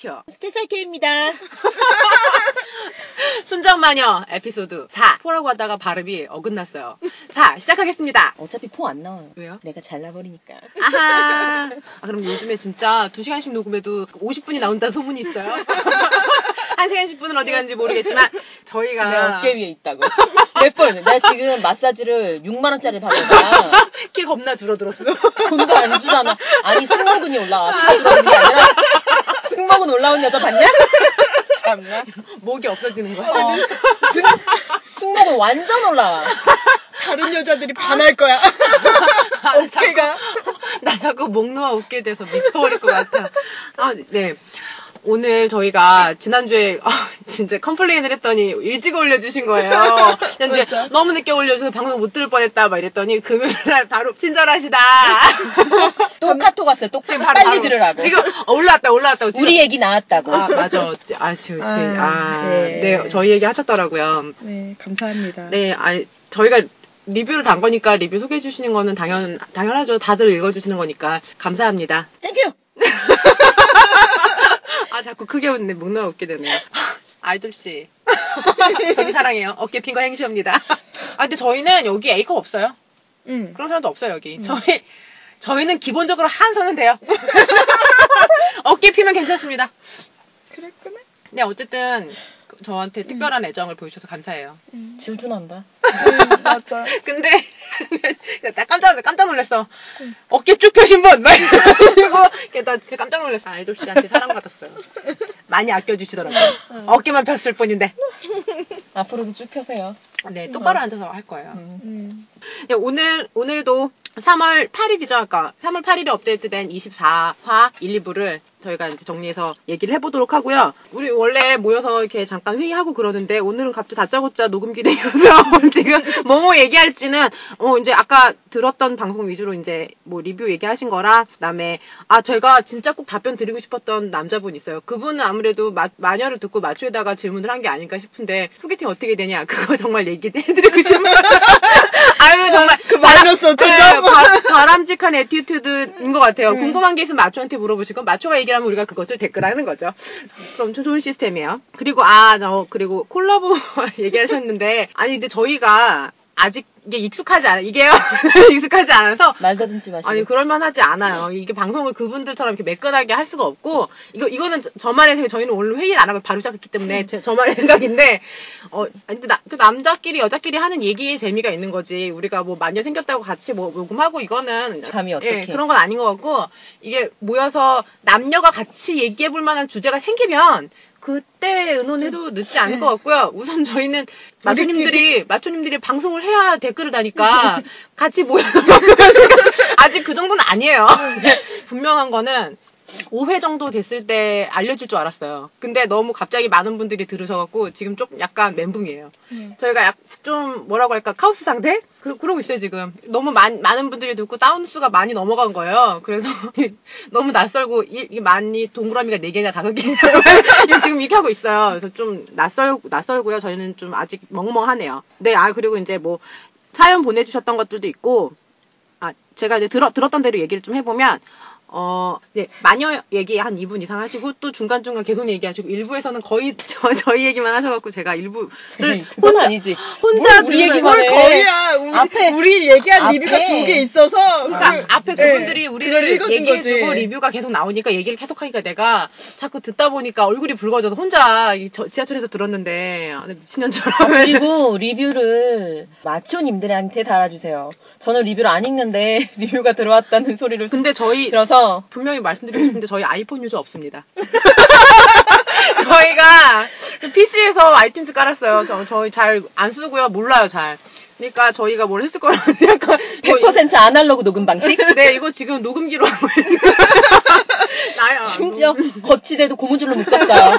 쇼. 스페셜 K입니다. 순정마녀 에피소드 4. four라고 하다가 발음이 어긋났어요. 자, 시작하겠습니다. 어차피 four 안 나와요. 왜요? 내가 잘라버리니까. 아하. 아, 그럼 요즘에 진짜 2시간씩 녹음해도 50분이 나온다는 소문이 있어요. 1시간 10분은 어디 갔는지 모르겠지만 저희가 내 어깨 위에 있다고. 몇 번. 내가 지금 마사지를 6만 원짜리 받아봐. 키 겁나 줄어들었어. 돈도 안 주잖아. 아니, 승모근이 올라와. 키가 줄어드는 게 아니라 승모근 올라온 여자 봤냐? 참나. 목이 없어지는 거야. 어. 승, 승모근 완전 올라와. 다른 여자들이 반할 거야. 아, 나 자꾸, 어깨가. 나 자꾸 목 놓아 웃게 돼서 미쳐버릴 것 같아. 아, 네. 오늘 저희가 지난주에 아, 진짜 컴플레인을 했더니 일찍 올려주신 거예요. 현재. 너무 늦게 올려줘서 방송 못 들을 뻔했다 막 이랬더니 금요일날 바로 친절하시다. 또 카톡 왔어요. 또 지금 바로 빨리 바로 들으라고. 지금 어, 올라왔다 올라왔다고. 지금. 우리 얘기 나왔다고. 아 맞아. 아 지금 아, 아, 아 네. 네. 저희 얘기 하셨더라고요. 네, 감사합니다. 네, 아 저희가 리뷰를 단 거니까 리뷰 소개해 주시는 거는 당연 당연하죠. 다들 읽어 주시는 거니까 감사합니다. Thank you. 아 자꾸 크게 웃네. 목 놓아 웃게 되네요. 아이돌 씨. 저기 사랑해요. 어깨 핀 거 맹세합니다. 아 근데 저희는 여기 A컵 없어요. 응. 그런 사람도 없어요 여기. 저희 저희는 기본적으로 한 선은 돼요. 어깨 피면 괜찮습니다. 그랬구나. 네 어쨌든 저한테 특별한 애정을 보여주셔서 감사해요. 질투난다. 응, 맞아. 근데 나 깜짝 깜짝 놀랐어. 어깨 쭉 펴신 분, 막 이러고 나 진짜 깜짝 놀랐어. 아이돌 씨한테 사랑 받았어요. 많이 아껴주시더라고요. 어깨만 폈을 뿐인데. 앞으로도 쭉 펴세요. 네, 똑바로 앉아서 할 거예요. 음. 응. 네, 오늘 오늘도 3월 8일이죠, 아까 3월 8일에 업데이트된 24화 1, 2부를 저희가 이제 정리해서 얘기를 해보도록 하고요. 우리 원래 모여서 이렇게 잠깐 회의하고 그러는데 오늘은 갑자기 다짜고짜 녹음기에 이어서 지금 뭐뭐 얘기할지는 어 이제 아까 들었던 방송 위주로 이제 뭐 리뷰 얘기하신 거랑 그다음에 아 제가 진짜 꼭 답변 드리고 싶었던 남자분 있어요. 그분은 아무래도 마, 마녀를 듣고 마초에다가 질문을 한 게 아닐까 싶은데 소개팅 어떻게 되냐 그거 정말 얘기해드리고 싶어요. 아유 정말 그 마이너스 어쩌죠? 바, 바람직한 attitude인 것 같아요. 음. 궁금한 게 있으면 마초한테 물어보시고 마초가 얘기를 하면 우리가 그것을 댓글하는 거죠. 그럼 좀 좋은 시스템이에요. 그리고 아, 저 그리고 콜라보 얘기하셨는데 아니 근데 저희가 아직 이게 익숙하지 않아 이게요 익숙하지 않아서 말 더듬지 마시고. 아니 그럴만하지 않아요. 이게 방송을 그분들처럼 이렇게 매끈하게 할 수가 없고 이거 이거는 저- 저만의 생각. 저희는 오늘 회의를 안 하고 바로 시작했기 때문에 제, 저만의 생각인데 어 근데 나, 그 남자끼리 여자끼리 하는 얘기의 재미가 있는 거지. 우리가 뭐 마녀 생겼다고 같이 뭐 녹음하고 이거는 예, 어떻게. 그런 건 아닌 것 같고 이게 모여서 남녀가 같이 얘기해 볼 만한 주제가 생기면 그때 의논해도 늦지 않을 것 같고요. 우선 저희는 마초님들이 마초님들이 방송을 해야 댓글을 다니까 같이 모여서 아직 그 정도는 아니에요. 분명한 거는 5회 정도 됐을 때 알려줄 줄 알았어요. 근데 너무 갑자기 많은 분들이 들으셔갖고 지금 좀 약간 멘붕이에요. 응. 저희가 약 좀 뭐라고 할까 카오스 상태? 그, 그러고 있어요 지금. 너무 많, 많은 분들이 듣고 다운수가 많이 넘어간 거예요. 그래서 너무 낯설고 이, 이 많이 동그라미가 4개냐 5개냐 지금 이렇게 하고 있어요. 그래서 좀 낯설, 낯설고요. 저희는 좀 아직 멍멍하네요. 네, 아 그리고 이제 뭐 사연 보내주셨던 것들도 있고 아 제가 이제 들어, 들었던 대로 얘기를 좀 해보면 어, 네, 마녀 얘기 한 2분 이상 하시고 또 중간중간 계속 얘기하시고 일부에서는 거의 저, 저희 얘기만 하셔갖고 제가 일부를 그건 아니지. 혼자 뭘 우리 얘기만 뭘 해. 거의야. 우리, 앞에- 우리 얘기한 앞에. 리뷰가 두 개 있어서. 그러니까 그- 앞에 네, 그분들이 그걸 우리를 얘기해주고 거지. 리뷰가 계속 나오니까 얘기를 계속하니까 내가 자꾸 듣다 보니까 얼굴이 붉어져서 혼자 이 저- 지하철에서 들었는데 아, 미친년처럼 그리고 리뷰를 마초님들한테 달아주세요. 저는 리뷰를 안 읽는데 리뷰가 들어왔다는 소리를 근데 저희 들어서 분명히 말씀드리고 싶은데 저희 아이폰 유저 없습니다. 저희가 PC에서 iTunes 깔았어요. 저, 저희 잘 안 쓰고요. 몰라요, 잘. 그러니까 저희가 뭘 했을 거라고 생각하 100% 아날로그 녹음 방식? 네, 이거 지금 녹음기로 하고 있는 나야. 심지어 거치대도 고무줄로 묶었다.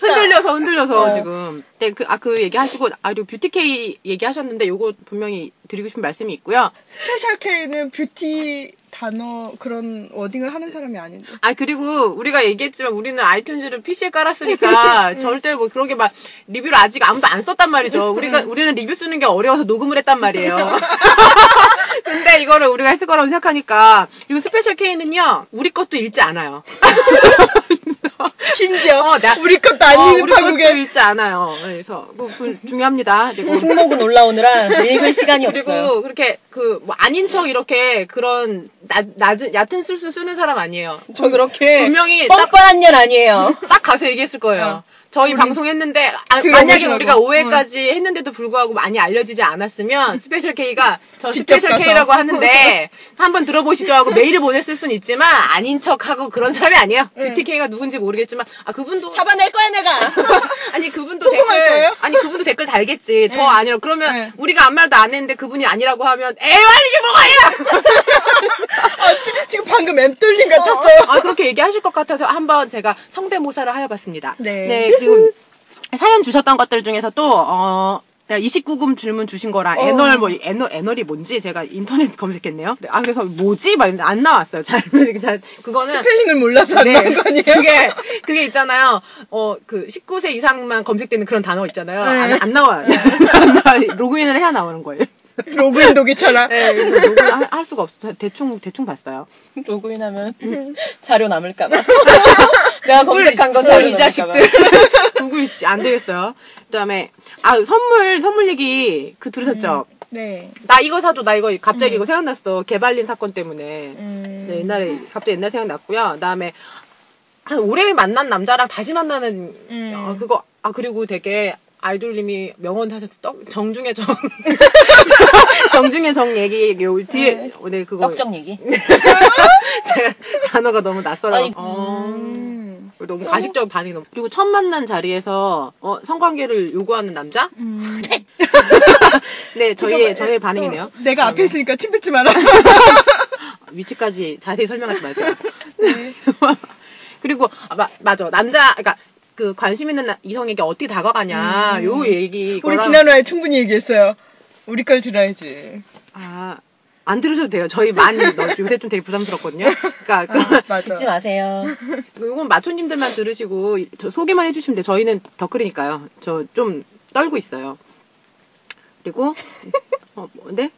흔들려서 흔들려서 어. 지금. 네, 그, 아, 그 얘기하시고, 아, 그리고 Beauty K 얘기하셨는데, 요거 분명히 드리고 싶은 말씀이 있고요. Special K는 뷰티 단어 그런 wording을 하는 사람이 아닌데. 아, 그리고 우리가 얘기했지만 우리는 iTunes를 PC에 깔았으니까 절대 뭐 그런 게 막 리뷰를 아직 아무도 안 썼단 말이죠. 우리가, 우리는 리뷰 쓰는 게 어려워서 녹음을 했단 말이에요. 근데 이거를 우리가 했을 거라고 생각하니까. 그리고 Special K는요, 우리 것도 읽지 않아요. 심지어 어, 나- 우리 것도 어, 아니는 우리 것도 파국에 읽지 않아요. 그래서 그, 그 중요합니다. 그리고 승모근 올라오느라 읽을 시간이 없어요. 그리고 그렇게 그 뭐 아닌 척 이렇게 그런 낮, 낮은 얕은 술수 쓰는 사람 아니에요. 저 그렇게 분명히 딱, 뻔뻔한 년 아니에요. 딱 가서 얘기했을 거예요. 어. 저희 방송했는데 아. 만약에 우리가 5회까지 했는데도 불구하고 많이 알려지지 않았으면 Special K가 저 Special 가서. K라고 하는데 한번 들어보시죠 하고 메일을 보냈을 순 있지만 아닌 척하고 그런 사람이 아니에요. 네. Beauty K가 누군지 모르겠지만 아 그분도 잡아낼 거야 내가. 아니 그분도 댓글 거예요? 아니 그분도 댓글 달겠지. 저 네. 아니라 그러면 네. 우리가 아무 말도 안 했는데 그분이 아니라고 하면 에이 이게 뭐가요? 아, 지, 지금 방금 엠돌림 어. 같았어요. 아 그렇게 얘기하실 것 같아서 한번 제가 성대모사를 하여봤습니다. 네. 그리고 사연 주셨던 것들 중에서 또 어. 29금 질문 주신 거랑 어. anal 뭐 anal anal이 뭔지 제가 인터넷 검색했네요. 아 그래서 뭐지? 막안 나왔어요. 잘 잘- 그거는 스펠링을 몰라서 안 네. 나온 거 아니에요? 그게 그게 있잖아요. 어 그 19세 이상만 검색되는 그런 단어 있잖아요. 네. 안, 안 나와요. 안 나와요. 로그인을 해야 나오는 거예요. 로그인도 귀찮아. 네, 그래서 로그인 할, 할 수가 없어. 대충 대충 봤어요. 로그인하면 자료 남을까봐. 내가 검색한 거 구글 자료 이 자식들. 구글 씨, 안 되겠어요. 그다음에 아 선물 선물 얘기 그 들으셨죠? 네. 나 이거 사줘. 나 이거 갑자기 음. 이거 생각났어. 개발린 사건 때문에. 음. 네, 옛날에 갑자기 옛날 생각났고요. 그다음에 한 오래 만난 남자랑 다시 만나는 음. 어, 그거 아 그리고 되게 아이돌님이 명언 하셨어. 떡- 정중의 정 정중의 정 얘기 요 뒤에 네. 네, 그거 떡정 얘기. 제가 단어가 너무 낯설어. 아니, 어. 음. 너무 가식적 반응이 너무. 그리고 첫 만난 자리에서 어, 성관계를 요구하는 남자? 음. 네, 저희의 저희의 반응이네요. 어, 내가 앞에 있으니까 침 뱉지 마라. 위치까지 자세히 설명하지 마세요. 네. 그리고 아, 마- 맞아 남자 그러니까 그 관심 있는 나- 이성에게 어떻게 다가가냐 음. 요 얘기 우리 지난화에 충분히 얘기했어요. 우리 걸 들어야지. 아, 안 들으셔도 돼요. 저희 많이 너- 요새 좀 되게 부담스럽거든요. 그러니까 그런 아. 듣지 마세요. 이건 마초님들만 들으시고 저 소개만 해주시면 돼. 저희는 덧글이니까요. 저 좀 떨고 있어요. 그리고 어, 네?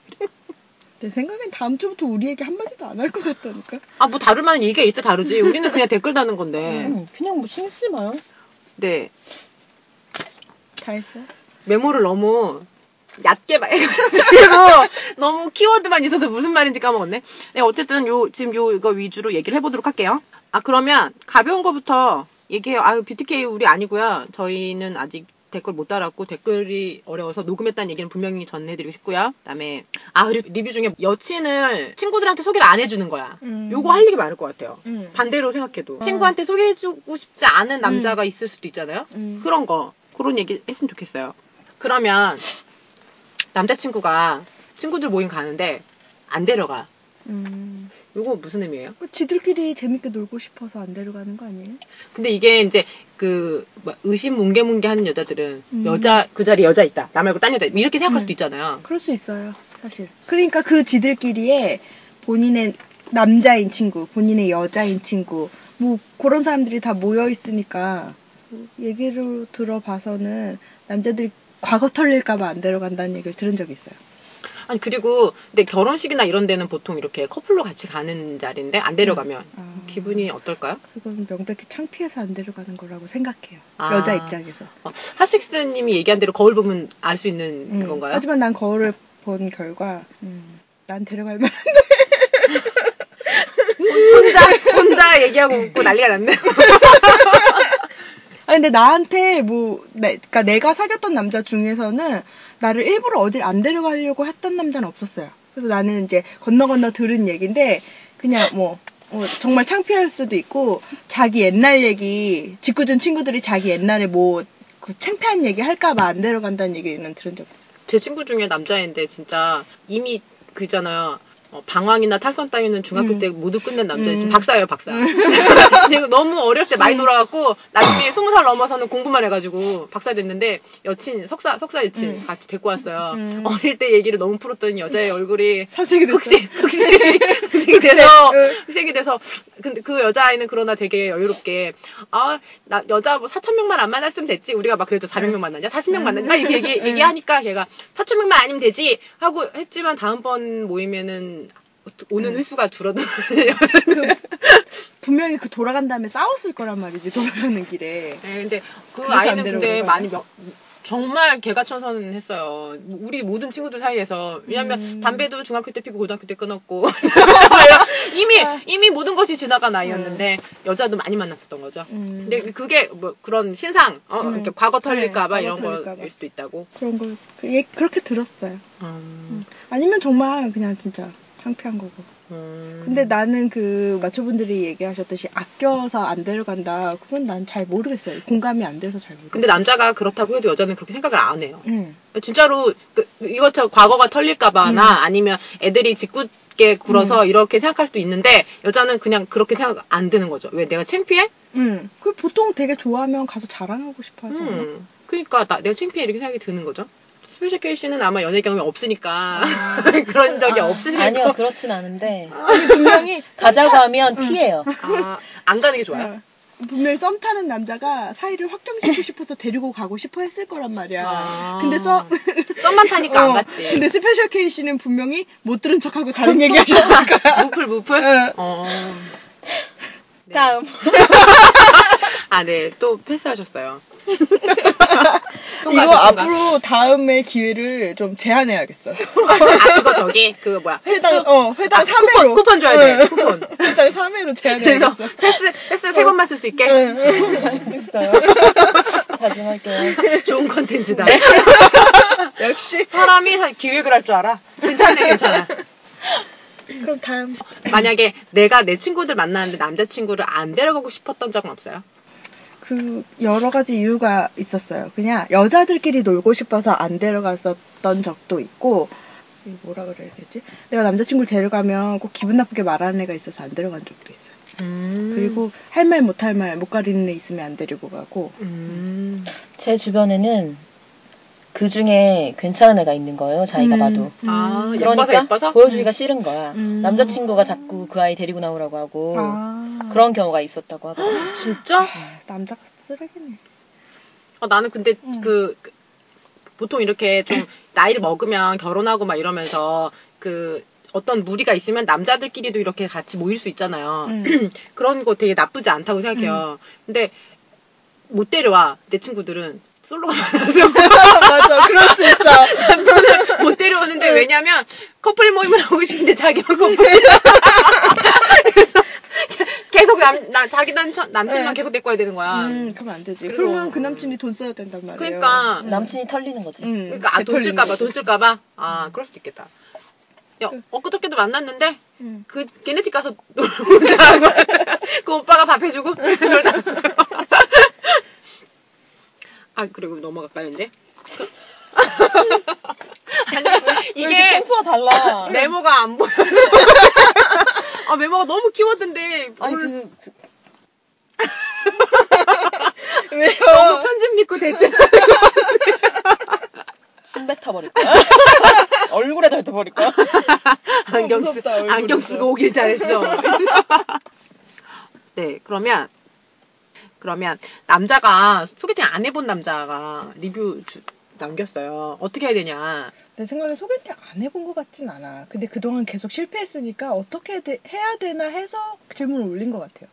내 생각엔 다음 주부터 우리 얘기 한마디도 안 할 것 같다니까. 아, 뭐 다를 만한 얘기가 있어 다르지. 우리는 그냥 댓글 다는 건데. 음, 그냥 뭐 신경 쓰지 마요. 네. 다 했어요? 메모를 너무 얕게 막 해가지고 너무 키워드만 있어서 무슨 말인지 까먹었네. 네, 어쨌든 요 지금 요 이거 위주로 얘기를 해보도록 할게요. 아 그러면 가벼운 거부터 얘기해요. 아유 뷰티케이 우리 아니고요. 저희는 아직 댓글 못 달았고 댓글이 어려워서 녹음했다는 얘기는 분명히 전해드리고 싶고요. 그다음에 아 리뷰 중에 여친을 친구들한테 소개를 안 해주는 거야. 음. 요거 할 일이 많을 것 같아요. 음. 반대로 생각해도 어. 친구한테 소개해주고 싶지 않은 남자가 있을 수도 있잖아요. 음. 그런 거 그런 얘기 했으면 좋겠어요. 그러면 남자친구가 친구들 모임 가는데 안 데려가. 음. 이거 무슨 의미예요? 그 지들끼리 재밌게 놀고 싶어서 안 데려가는 거 아니에요? 근데 이게 이제 그 뭐, 의심 뭉게뭉게 하는 여자들은 음. 여자 그 자리에 여자 있다. 나 말고 딴 여자. 이렇게 생각할 음. 수도 있잖아요. 그럴 수 있어요, 사실. 그러니까 그 지들끼리에 본인의 남자인 친구, 본인의 여자인 친구, 뭐 그런 사람들이 다 모여 있으니까 얘기를 들어봐서는 남자들이 과거 털릴까봐 안 데려간다는 얘기를 들은 적이 있어요. 아니 그리고 근데 결혼식이나 이런 데는 보통 이렇게 커플로 같이 가는 자리인데 안 데려가면 아, 기분이 어떨까요? 그건 명백히 창피해서 안 데려가는 거라고 생각해요. 아. 여자 입장에서. 어, 하식스님이 얘기한 대로 거울 보면 알 수 있는 음, 건가요? 하지만 난 거울을 본 결과 음, 난 데려갈 만 혼자 혼자 얘기하고 웃고 난리가 났네요. 아 근데 나한테 뭐, 내, 그러니까 내가 사귀었던 남자 중에서는 나를 일부러 어딜 안 데려가려고 했던 남자는 없었어요. 그래서 나는 이제 건너 건너 들은 얘기인데 그냥 뭐 어, 정말 창피할 수도 있고 자기 옛날 얘기 직구준 친구들이 자기 옛날에 뭐 그 창피한 얘기 할까봐 안 데려간다는 얘기는 들은 적 있어요. 제 친구 중에 남자인데 진짜 이미 그잖아요. 어, 방황이나 탈선 따위는 중학교 음. 때 모두 끝낸 남자. 음. 박사예요, 박사. 지금 너무 어렸을 때 많이 놀아갖고 나중에 스무 살 넘어서는 공부만 해가지고 박사 됐는데 여친 석사 석사 여친 음. 같이 데리고 왔어요. 음. 어릴 때 얘기를 너무 풀었더니 여자의 얼굴이 됐어. 흑색 흑색 흑색이 돼서 응. 흑색이 돼서 근데 그 여자아이는 그러나 되게 여유롭게 아 나 여자 뭐 4천 명만 안 만났으면 됐지 우리가 막 그래도 400명 만났냐 40명 만났냐 막 이렇게 얘기, 응. 얘기하니까 걔가 4천 명만 아니면 되지 하고 했지만 다음번 모임에는 오는 응. 횟수가 줄어들어요. 분명히 그 돌아간 다음에 싸웠을 거란 말이지 돌아가는 길에. 네, 근데 그 아이는 근데 많이. 명- 정말 개가천선 했어요. 우리 모든 친구들 사이에서 왜냐면 음. 담배도 중학교 때 피고 고등학교 때 끊었고 이미 아. 이미 모든 것이 지나간 아이였는데 여자도 많이 만났었던 거죠. 음. 근데 그게 뭐 그런 신상, 어, 음. 이렇게 과거 네, 털릴까봐 과거 이런 털릴까봐. 거일 수도 있다고. 그런 걸 그- 예, 그렇게 들었어요. 음. 아니면 정말 그냥 진짜 창피한 거고. 음. 근데 나는 그 마초분들이 얘기하셨듯이 아껴서 안 데려간다. 그건 난 잘 모르겠어요. 공감이 안 돼서 잘 모르겠어요. 근데 남자가 그렇다고 해도 여자는 그렇게 생각을 안 해요. 응. 진짜로 그, 이것저것 과거가 털릴까봐나 음. 아니면 애들이 짓궂게 굴어서 이렇게 생각할 수도 있는데 여자는 그냥 그렇게 생각 안 드는 거죠. 왜 내가 창피해? 응. 그 보통 되게 좋아하면 가서 자랑하고 싶어? 음. 그러니까 나 내가 창피해 이렇게 생각이 드는 거죠. Special K씨는 아마 연애 경험이 없으니까 아. 그런 적이 아, 없으실 아니요, 거. 그렇진 않은데. 아니 분명히 가자고 하면 피해요. 아, 안 가는 게 좋아요. 어, 분명히 썸 타는 남자가 사이를 확정짓고 싶어서 데리고 가고 싶어 했을 거란 말이야. 아. 근데 썸 썸만 타니까 안 어, 갔지. 근데 Special K 씨는 분명히 못 들은 척하고 다른 얘기 하셨을 거야. 무플 무플. 응. 어. 네. 다음. 아, 네. 또 패스하셨어요. 이거. 앞으로 다음에 기회를 좀 제한해야겠어. 아, 그거 저기 그 뭐야? 회당 어 회당 아, 3회로 쿠폰, 쿠폰 줘야 돼. 쿠폰. 회당 3회로 그래서 제한해야겠어. 패스 패스 세 번만 쓸수 있게 있어요. 자중할게요. 좋은 컨텐츠다. 역시. 사람이 사- 기획을 할 줄 알아. 괜찮네, 괜찮아. 그럼 다음. 만약에 내가 내 친구들 만나는데 남자친구를 안 데려가고 싶었던 적은 없어요? 그 여러 가지 이유가 있었어요. 그냥 여자들끼리 놀고 싶어서 안 데려갔었던 적도 있고 뭐라 그래야 되지? 내가 남자친구를 데려가면 꼭 기분 나쁘게 말하는 애가 있어서 안 데려간 적도 있어요. 음. 그리고 할 말 못 할 말 못 가리는 애 있으면 안 데리고 가고 음. 제 주변에는 그 중에 괜찮은 애가 있는 거예요, 자기가 음, 봐도. 음. 아, 그러니까 예뻐서 예뻐서? 보여주기가 싫은 거야. 음. 남자친구가 자꾸 그 아이 데리고 나오라고 하고 아. 그런 경우가 있었다고 하더라고요. 진짜? 아, 남자가 쓰레기네. 어, 나는 근데 음. 그, 그 보통 이렇게 좀 나이를 먹으면 결혼하고 막 이러면서 그 어떤 무리가 있으면 남자들끼리도 이렇게 같이 모일 수 있잖아요. 음. 그런 거 되게 나쁘지 않다고 생각해요. 근데 못 데려와 내 친구들은 솔로가 많아서 맞아, 그럴 수 있어. 못 데려오는데 왜냐면 커플 모임을 하고 싶은데 자기만 커플 그래서 계속 남, 나, 자기 남친, 남친만 네. 계속 데리고 와야 되는 거야. 음, 그러면 안 되지. 그래서- 그러면 그 남친이 돈 써야 된단 말이에요. 그러니까 음. 남친이 털리는 거지. 음, 그러니까 아, 돈 쓸까봐. 돈 쓸까봐 아 그럴 수도 있겠다. 야 그- 엊그저께도 만났는데 음. 그 걔네 집 가서 놀자 하고 그 오빠가 밥 해주고 놀다. 아 그리고 넘어갈까요 이제? 그- 아니 이게 평소와 달라. 메모가 안 보여. 아 메모가 너무 키웠던데 아니 오늘 그, 그 왜요? 너무 편집 믿고 대충 침 뱉어버릴 거야. 얼굴에다 뱉어버릴 거야. 안경, 무섭다. 쓰고 오길 잘했어. 네, 그러면, 그러면, 남자가, 소개팅 안 해본 남자가 리뷰 주- 남겼어요. 어떻게 해야 되냐. 내 생각에 소개팅 안 해본 것 같진 않아. 근데 그동안 계속 실패했으니까 어떻게 돼- 해야 되나 해서 질문을 올린 것 같아요.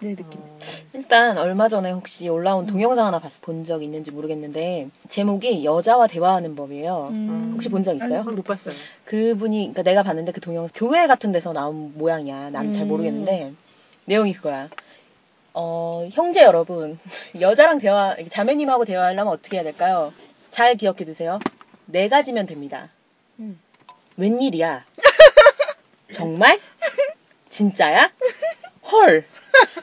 내 느낌. 어, 일단 얼마 전에 혹시 올라온 동영상 하나 본 적 있는지 모르겠는데 제목이 여자와 대화하는 법이에요. 음. 혹시 본 적 있어요? 못 봤어요. 그분이 그러니까 내가 봤는데 그 동영상 교회 같은 데서 나온 모양이야. 난잘 음. 모르겠는데 내용이 그거야. 어, 형제 여러분, 여자랑 대화, 자매님하고 대화하려면 어떻게 해야 될까요? 잘 기억해 두세요. 네 가지면 됩니다. 음. 웬일이야? 정말? 진짜야? 헐.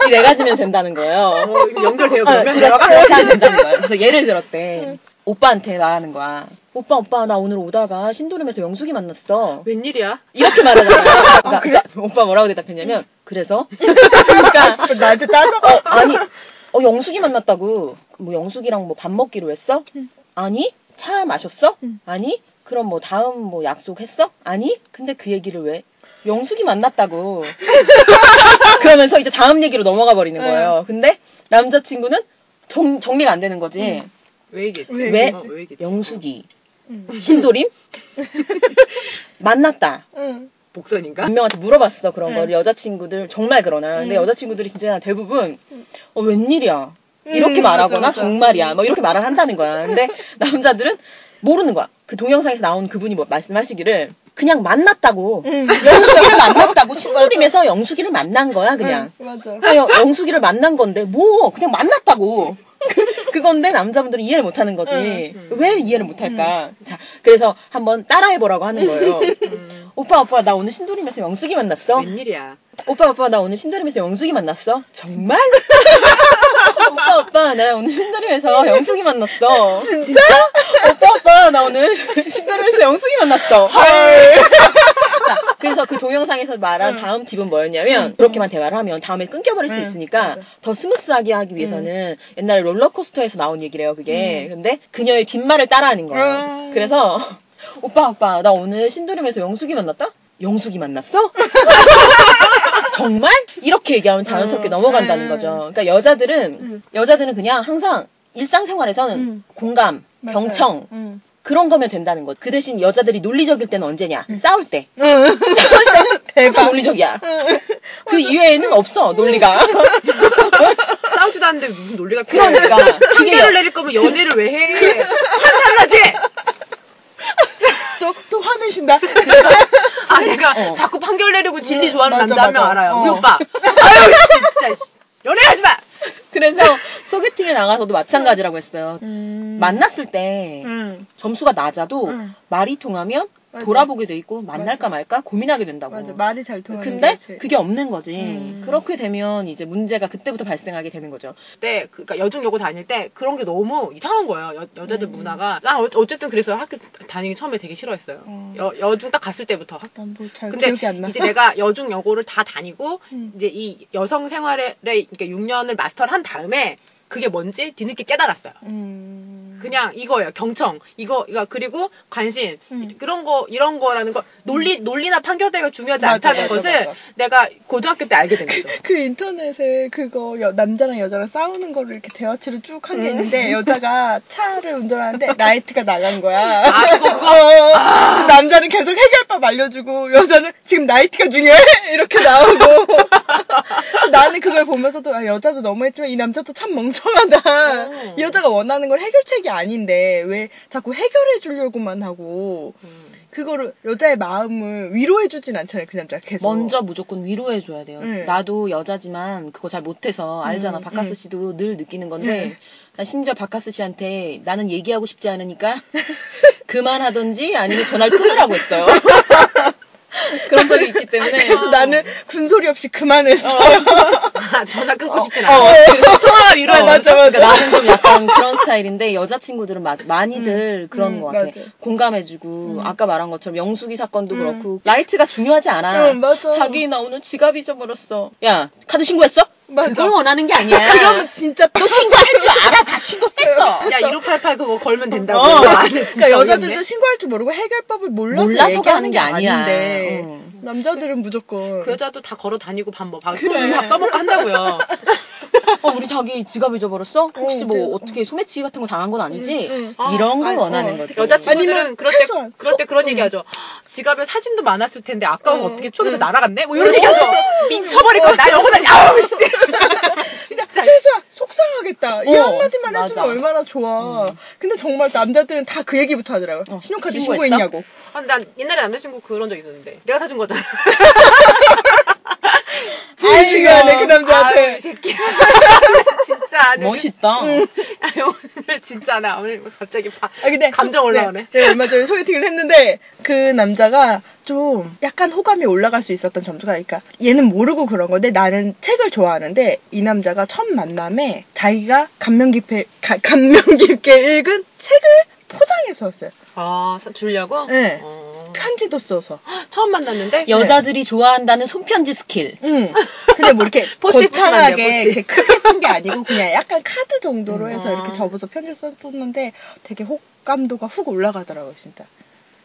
이 네 가지면 된다는 거예요. 어, 연결돼요, 아, 그러면? 그래, 대화가? 그렇게 하면 된다는 거야. 그래서 예를 들었대. 오빠한테 말하는 거야. 오빠, 오빠, 나 오늘 오다가 신도림에서 영숙이 만났어. 웬일이야? 이렇게 말하잖아요. 그러니까, 그러니까 오빠 뭐라고 대답했냐면, 그래서? 그러니까, 나한테 따져? 어, 아니, 어, 영숙이 만났다고. 뭐, 영숙이랑 뭐 밥 먹기로 했어? 응. 아니? 차 마셨어? 응. 아니? 그럼 뭐 다음 뭐 약속했어? 아니? 근데 그 얘기를 왜? 영숙이 만났다고. 그러면서 이제 다음 얘기로 넘어가 버리는 거예요. 근데 남자친구는 정, 정리가 안 되는 거지. 응. 왜 얘기했지? 왜 왜? 어, 왜 얘기했지? 영숙이 응. 신도림 만났다. 응. 복선인가? 몇 명한테 물어봤어 그런 응. 거를 여자친구들 정말 그러나 근데 응. 여자친구들이 진짜 대부분 응. 어 웬일이야 이렇게 음, 말하거나 맞아, 맞아. 정말이야 뭐 이렇게 말을 한다는 거야 근데 남자들은 모르는 거야 그 동영상에서 나온 그분이 뭐 말씀하시기를 그냥 만났다고 응. 영숙이를 만났다고 친구림에서 영숙이를 만난 거야 그냥 응, 맞아. 영- 영숙이를 만난 건데 뭐 그냥 만났다고 그- 그건데 남자분들은 이해를 못 하는 거지. 응. 왜 이해를 못 할까? 자 그래서 한번 따라해 보라고 하는 거예요. 음, 오빠 오빠 나 오늘 신도림에서 영숙이 만났어? 웬일이야. 오빠 오빠 나 오늘 신도림에서 영숙이 만났어? 정말? 오빠 오빠 나 오늘 신도림에서 영숙이 만났어. 진짜? 오빠 오빠 나 오늘 신도림에서 영숙이 만났어. 자, 그래서 그 동영상에서 말한 응. 다음 팁은 뭐였냐면 그렇게만 대화를 하면 다음에 끊겨버릴 수 응, 있으니까 맞아. 더 스무스하게 하기 위해서는 옛날에 롤러코스터에 서 나온 얘기래요 그게 근데 그녀의 뒷말을 따라하는 거예요 음. 그래서 오빠 오빠 나 오늘 신도림에서 영숙이 만났다? 영숙이 만났어? 정말? 이렇게 얘기하면 자연스럽게 음, 넘어간다는 음. 거죠. 그러니까 여자들은 음. 여자들은 그냥 항상 일상생활에서는 음. 공감, 맞아요. 경청 응. 그런 거면 된다는 것. 그 대신 여자들이 논리적일 때는 언제냐? 싸울 때. 응. 항상 대박. 논리적이야. 그 이외에는 없어 논리가. 싸우지도 않는데 무슨 논리가 필요해. 그러니까 판결을 내릴 거면 연애를 왜 해? 판단하지. 또, 또 화내신다. 아 내가 어. 자꾸 판결 내리고 진리 음, 좋아하는 맞아, 남자 한명 맞아. 알아요. 어. 우리 오빠. 아유 진짜 씨. 연애하지 마. 그래서 소개팅에 나가서도 마찬가지라고 했어요. 음. 만났을 때 응. 점수가 낮아도 응. 말이 통하면 맞아. 돌아보게 돼 있고 만날까 말까 고민하게 된다고. 맞아. 말이 잘 통하는 근데 거지. 그게 없는 거지. 음. 그렇게 되면 이제 문제가 그때부터 발생하게 되는 거죠. 때 그러니까 여중 여고 다닐 때 그런 게 너무 이상한 거예요. 여, 여자들 음. 문화가 나 어- 어쨌든 그래서 학교 다니기 처음에 되게 싫어했어요. 어. 여, 여중 딱 갔을 때부터 학- 난뭐잘 근데 기억이 안 나. 이제 내가 여중 여고를 다 다니고 음. 이제 이 여성 생활에 이렇게 6년을 마스터를 한 다음에 그게 뭔지 뒤늦게 깨달았어요. 음. 그냥 이거예요. 경청. 이거, 이거, 그리고 관심. 음. 그런 거, 이런 거라는 거. 논리, 논리나 판결대가 중요하지 맞아, 않다는 맞아, 것을 맞아. 내가 고등학교 때 알게 된 거죠. 그 인터넷에 그거 여- 남자랑 여자랑 싸우는 거를 이렇게 대화체로 쭉 한게 음. 있는데 여자가 차를 운전하는데 라이트가 나간 거야. 아, 그거, 그거. 어, 남자는 계속 해결법 알려주고 여자는 지금 라이트가 중요해 이렇게 나오고 나는 그걸 보면서도 아, 여자도 너무했지만 이 남자도 참 멍청 하다. 어. 이 여자가 원하는 걸 해결책이 아닌데 왜 자꾸 해결해 주려고만 하고 음. 그거를 여자의 마음을 위로해 주진 않잖아요 그 남자 가 계속. 먼저 무조건 위로해 줘야 돼요. 네. 나도 여자지만 그거 잘 못해서 알잖아. 음, 바카스 음. 씨도 늘 느끼는 건데 네. 난 심지어 바카스 씨한테 나는 얘기하고 싶지 않으니까 그만하던지 아니면 전화를 끊으라고 했어요. 그런 적이 있기 때문에 그래서 나는 군소리 없이 그만했어. 아, 전화 끊고 싶진 어, 않아. 그래서 통화가 위로해. 어, 맞아, 맞아. 그러니까 나는 좀 약간 그런 스타일인데 여자친구들은 마- 많이들 그런 음, 것 같아. 맞아. 공감해주고 음. 아까 말한 것처럼 영숙이 사건도 음. 그렇고 라이트가 중요하지 않아. 응, 맞아. 자기 나 오늘 지갑 잊어버렸어. 야 카드 신고했어? 맞아. 그걸 원하는 게 아니야. 그러면 진짜 너 신고할 줄 알아. 다 신고했어. 야, 1588 그거 걸면 된다고. 어. 아, 그러니까 여자들도. 신고할 줄 모르고 해결법을 몰라서, 몰라서 얘기하는 하는 게 아니야. 아닌데 응. 남자들은 무조건 그 여자도 다 걸어 다니고 밥 먹어. 밥 그래. 밥 떠먹고 한다고요. 어, 우리 자기 지갑 잊어버렸어? 혹시 어, 뭐 네. 어떻게 소매치기 같은 거 당한 건 아니지? 응, 응. 이런 걸 아니, 원하는 어. 거지. 여자친구들은 그럴 때, 최소한 그럴 때 그런 응. 얘기 하죠. 지갑에 사진도 많았을 텐데 아까워 응. 어떻게 추억에서 응. 날아갔네? 뭐 이런 얘기 하죠. 미쳐버릴 거야. 나 여기다, 아우, 씨. 진짜. 최소한 속상하겠다. 이 어, 한마디만 맞아. 해주면 얼마나 좋아. 음. 근데 정말 남자들은 다 그 얘기부터 하더라고요. 어, 신용카드 신고했어? 신고했냐고. 아, 난 옛날에 남자친구 그런 적 있었는데. 내가 사준 거잖아. 제일 아이고. 중요하네 그 남자한테. 아유, 이 새끼. 진짜. 내 멋있다. 그- 아, 오늘 진짜 나 오늘 갑자기 바, 아 근데 감정 올라오네. 네, 내가 얼마 전에 소개팅을 했는데 그 남자가 좀 약간 호감이 올라갈 수 있었던 점수가 그러니까 얘는 모르고 그런 건데 나는 책을 좋아하는데 이 남자가 첫 만남에 자기가 감명 깊게 가- 감명 깊게 읽은 책을 포장해서 왔어요. 아, 사- 주려고? 네. 어. 편지도 써서. 처음 만났는데? 여자들이 좋아한다는 손편지 스킬. 응. 근데 뭐 이렇게. 이렇게 크게 쓴 게 아니고 그냥 약간 카드 정도로 해서 음. 이렇게 접어서 편지 썼는데 되게 호감도가 훅 올라가더라고요, 진짜.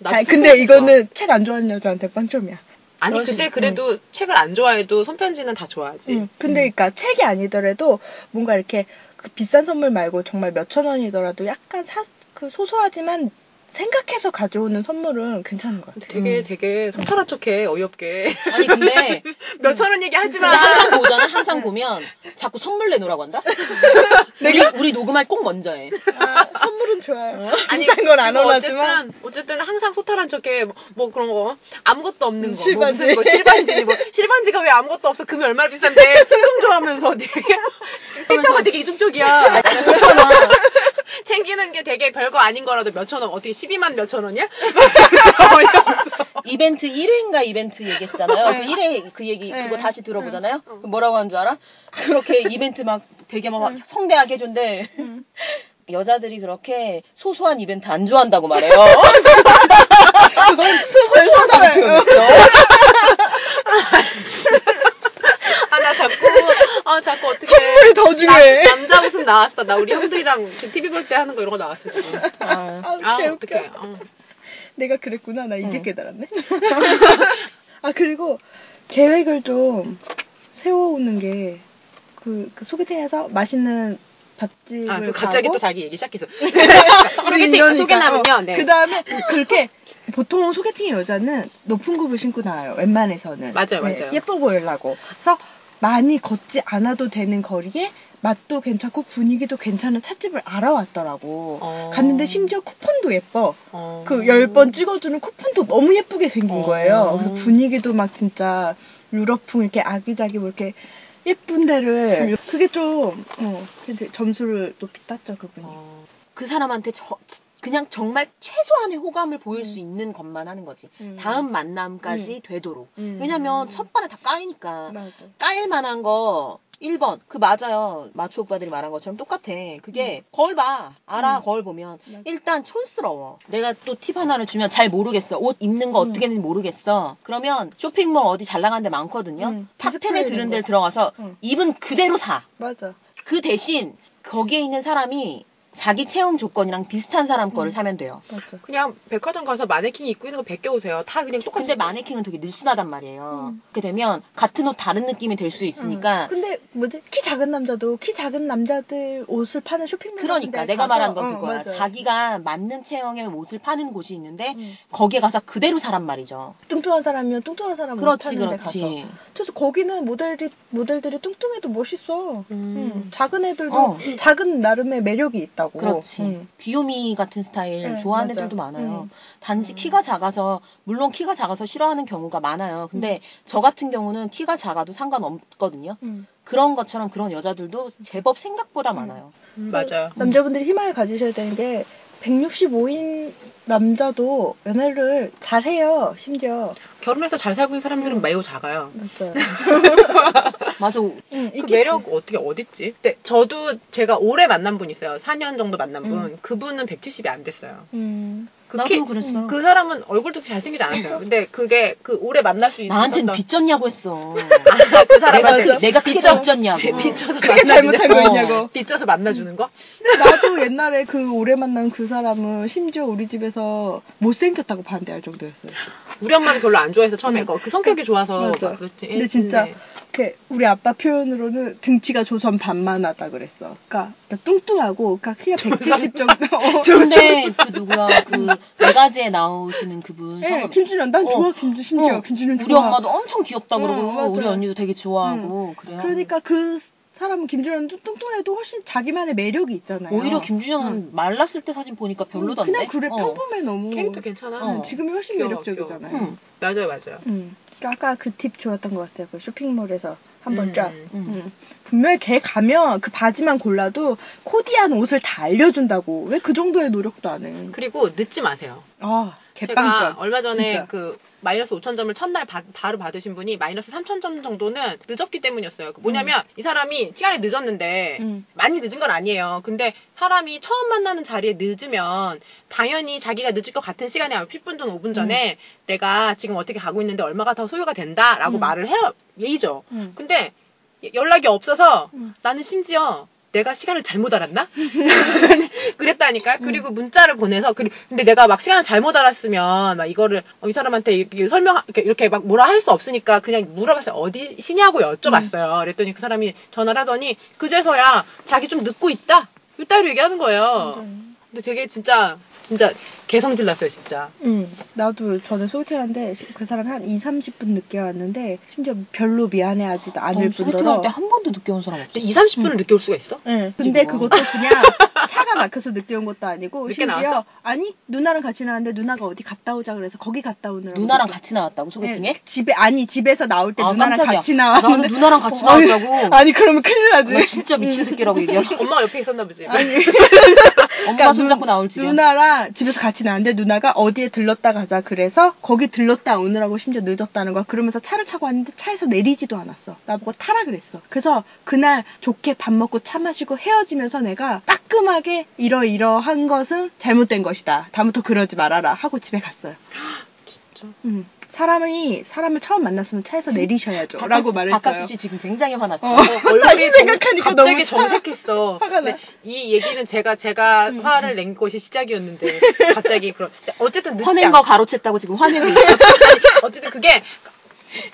아니, 근데. 이거는 책 안 좋아하는 여자한테 빵점이야. 아니, 그러시- 근데 그래도 책을 안 좋아해도 손편지는 다 좋아하지. 응. 근데 그러니까 책이 아니더라도 뭔가 이렇게 그 비싼 선물 말고 정말 몇천 원이더라도 약간 사, 그 소소하지만 생각해서 가져오는 선물은 괜찮은 것 같아요. 되게 음. 되게 소탈한 척해 어이없게 아니 근데 몇천 원 얘기 하지 마. 항상 보잖아. 항상 보면 자꾸 선물 내놓으라고 한다. 우리 우리 녹음할 꼭 먼저 해. 아, 선물은 좋아요. 아니 비싼 건안 그리고 원하지만 어쨌든 어쨌든 항상 소탈한 척해 뭐, 뭐 그런 거 아무것도 없는 거 실반지. 뭐 무슨 뭐 실반지 뭐 실반지가 왜 아무것도 없어 금이 얼마나 비싼데 순금 좋아하면서 되게 필터가 되게 이중적이야 챙기는 게 되게 별거 아닌 거라도 몇천 원 어떻게 12만 몇천 원이야? 어이없어. 이벤트 1회인가 이벤트 얘기했잖아요. 네. 그 1회 그 얘기 네. 그거 다시 들어보잖아요. 그 뭐라고 한 줄 알아? 그렇게 이벤트 막 되게 막 성대하게 해준대. 음. 여자들이 그렇게 소소한 이벤트 안 좋아한다고 말해요. 그건 소소하다는 표현 있어. 아나 자꾸 아 자꾸 어떻게 선물이 더 중요해. 남, 자 웃음 나왔어 나 우리 형들이랑 TV 볼 때 하는 거 이런 거 나왔어 지금 아, 아, 아 어떡해. 어. 내가 그랬구나. 나 이제 응. 깨달았네. 아, 그리고 계획을 좀 세워오는 게, 그, 그 소개팅에서 맛있는 밥집을 아, 갑자기 가고 또 자기 얘기. 우리 소개팅, 소개나면요, 네. 그 다음에 그렇게 보통 소개팅의 여자는 높은 굽을 신고 나와요. 웬만해서는. 맞아요, 맞아요. 예뻐 보이려고. 그래서 많이 걷지 않아도 되는 거리에 맛도 괜찮고 분위기도 괜찮은 찻집을 알아왔더라고. 어. 갔는데 심지어 쿠폰도 예뻐. 어. 그열번 찍어주는 쿠폰도 너무 예쁘게 생긴 어. 거예요. 그래서 분위기도 막 진짜 유럽풍 이렇게 아기자기 뭐 이렇게 예쁜 데를 그게 좀 어, 점수를 높이 땄죠 그분이. 어. 그 사람한테 저, 그냥 정말 최소한의 호감을 보일 수 있는 것만 하는 거지. 음. 다음 만남까지 되도록. 음. 왜냐면 첫 번에 다 까이니까. 맞아. 까일 만한 거 1번. 그 맞아요. 마초 오빠들이 말한 것처럼 똑같아. 그게 거울 봐. 알아. 음. 거울 보면. 맞아. 일단 촌스러워. 내가 또 팁 하나를 주면 잘 모르겠어. 옷 입는 거 음. 어떻게 했는지 모르겠어. 그러면 쇼핑몰 어디 잘 나간 데 많거든요. 음. top 10에 디스플레이 드는 있는 데를 거. 들어가서 음. 입은 그대로 사. 맞아. 그 대신 거기에 있는 사람이 자기 체형 조건이랑 비슷한 사람 거를 음. 사면 돼요. 맞아. 그냥 백화점 가서 마네킹이 입고 있는 거 벗겨오세요. 다 그냥 똑같이. 근데 마네킹은 되게 늘씬하단 말이에요. 음. 그렇게 되면 같은 옷 다른 느낌이 될 수 있으니까 응. 근데 뭐지 키 작은 남자도 키 작은 남자들 옷을 파는 쇼핑몰 그러니까 같은 데 내가 가서, 말한 건 어, 그거야. 맞아. 자기가 맞는 체형의 옷을 파는 곳이 있는데 응. 거기에 가서 그대로 사란 말이죠. 뚱뚱한 사람이면 뚱뚱한 사람 옷 그렇지, 그렇지. 가서. 그래서 거기는 모델이 모델들이 뚱뚱해도 멋있어. 음. 응. 작은 애들도 어. 작은 나름의 매력이 있다 고. 그렇지. 응. 귀요미 같은 스타일 네, 좋아하는 맞아. 애들도 많아요. 음. 단지 음. 키가 작아서 물론 키가 작아서 싫어하는 경우가 많아요. 근데 음. 저 같은 경우는 키가 작아도 상관없거든요. 응. 그런 것처럼 그런 여자들도 제법 생각보다 음. 많아요. 음, 맞아요. 남자분들이 희망을 가지셔야 되는 게 165인 남자도 연애를 잘해요. 심지어. 결혼해서 잘 살고 있는 사람들은 음. 매우 작아요. 맞아요. 맞아. 응, 그 매력 어떻게 어딨지? 근데 저도 제가 오래 만난 분 있어요. 4년 정도 만난 분. 음. 그분은 170이 안 됐어요. 음. 그 나도 키- 그랬어. 그 사람은 얼굴도 잘생기지 않았어요. 근데 그게 그 오래 만날 수 있었던 나한테는 빚졌냐고 했어. 아, 그 사람한테 맞아. 내가 크게 빚져. 빚졌냐고. 빚져서 그게 잘못한 거 어. 있냐고. 빚져서 만나주는 거? 나도 옛날에 그 오래 만난 그 사람은 심지어 우리 집에서 못생겼다고 반대할 정도였어요. 우리 엄마도 별로 안 좋아해서 처음에 응. 그, 그 성격이 좋아서 맞아. 막 그렇지. 근데 진짜 그 우리 아빠 표현으로는 등치가 조선 반만하다 그랬어. 그러니까 뚱뚱하고 그러니까 키가 170 정도. 어. 근데 그 누구야 그 네가지에 나오시는 그분 예, 성함 김준현 난 어. 좋아 김준 심지어 어. 김준현 우리 좋아. 엄마도 엄청 귀엽다 그러고 응, 맞아. 우리 언니도 되게 좋아하고 그래요. 그러니까 그 사람은 김준현도 뚱뚱해도 훨씬 자기만의 매력이 있잖아요. 오히려 김준현은 말랐을 때 사진 보니까 별로던데. 그냥 그래 어. 평범해 너무. 캐릭터 괜찮아. 어. 응, 지금이 훨씬 귀여워, 매력적이잖아요. 응. 맞아요, 맞아요. 음. 그러니까 아까 그 팁 좋았던 것 같아요. 그 쇼핑몰에서 한번 음, 쫙. 음. 음. 음. 분명히 걔 가면 그 바지만 골라도 코디한 옷을 다 알려준다고. 왜 그 정도의 노력도 안 해? 그리고 늦지 마세요. 아, 제가. 얼마 전에 진짜. 그 마이너스 5천 점을 첫날 바, 로 받으신 분이 마이너스 3천 점 정도는 늦었기 때문이었어요. 그 뭐냐면 이 사람이 시간이 늦었는데 음. 많이 늦은 건 아니에요. 근데 사람이 처음 만나는 자리에 늦으면 당연히 자기가 늦을 것 같은 시간에 10분 전 5분 전에 내가 지금 어떻게 가고 있는데 얼마가 더 소요가 된다라고 음. 말을 해요. 예의죠. 음. 근데 연락이 없어서 음. 나는 심지어 내가 시간을 잘못 알았나? 그랬다니까. 그리고 문자를 보내서 그리- 근데 내가 막 시간을 잘못 알았으면 막 이거를 어, 이 사람한테 이렇게 설명 이렇게, 이렇게 막 뭐라 할 수 없으니까 그냥 물어봤어요. 어디시냐고 여쭤봤어요. 그랬더니 그 사람이 전화를 하더니 그제서야 자기 좀 늦고 있다. 이따위로 얘기하는 거예요. 음. 근데 되게 진짜 진짜 개성질 났어요 진짜. 응. 나도 전에 소개팅하는데 그 사람이 한 2, 30분 늦게 왔는데 심지어 별로 미안해하지도 않을 뿐더러 소개팅할 때 한 번도 늦게 온 사람 없어. 근데 2, 30분을 늦게 올 수가 있어? 응. 근데 뭐. 그것도 그냥 차가 막혀서 늦게 온 것도 아니고 늦게 심지어 나왔어? 아니 누나랑 같이 나왔는데 누나가 어디 갔다 오자 그래서 거기 갔다 오느라고 누나랑 늦게- 같이 나왔다고 소개팅에? 네, 집에 아니 집에서 나올 때 아, 누나랑 깜짝이야. 같이 나는 나왔는데 누나랑 같이 아니, 나왔다고. 아니 그러면 큰일 나지. 나 진짜 미친 새끼라고 얘기해. 엄마가 옆에 있었나 보지. 아니 엄마 그러니까 손잡고 나올 지경. 누나랑 집에서 같이 나왔는데 누나가 어디에 들렀다 가자 그래서 거기 들렀다 오느라고 심지어 늦었다는 거야. 그러면서 차를 타고 왔는데 차에서 내리지도 않았어. 나보고 타라 그랬어. 그래서 그날 좋게 밥 먹고 차 마시고 헤어지면서 내가 따끔하게 이러이러한 것은 잘못된 것이다. 다음부터 그러지 말아라 하고 집에 갔어요. 진짜. 음. 사람이 사람을 처음 만났으면 차에서 내리셔야죠. 라고 말했어요. 바카스 씨 지금 굉장히 화났어. 어. 어, 얼굴이 생각하니까 갑자기 너무 차- 정색했어. 화가 나. 이 얘기는 제가 제가 음. 화를 낸 것이 시작이었는데 갑자기 그런 어쨌든 늦지 화낸 않- 거 가로챘다고 지금 화내고 있어. 어쨌든 그게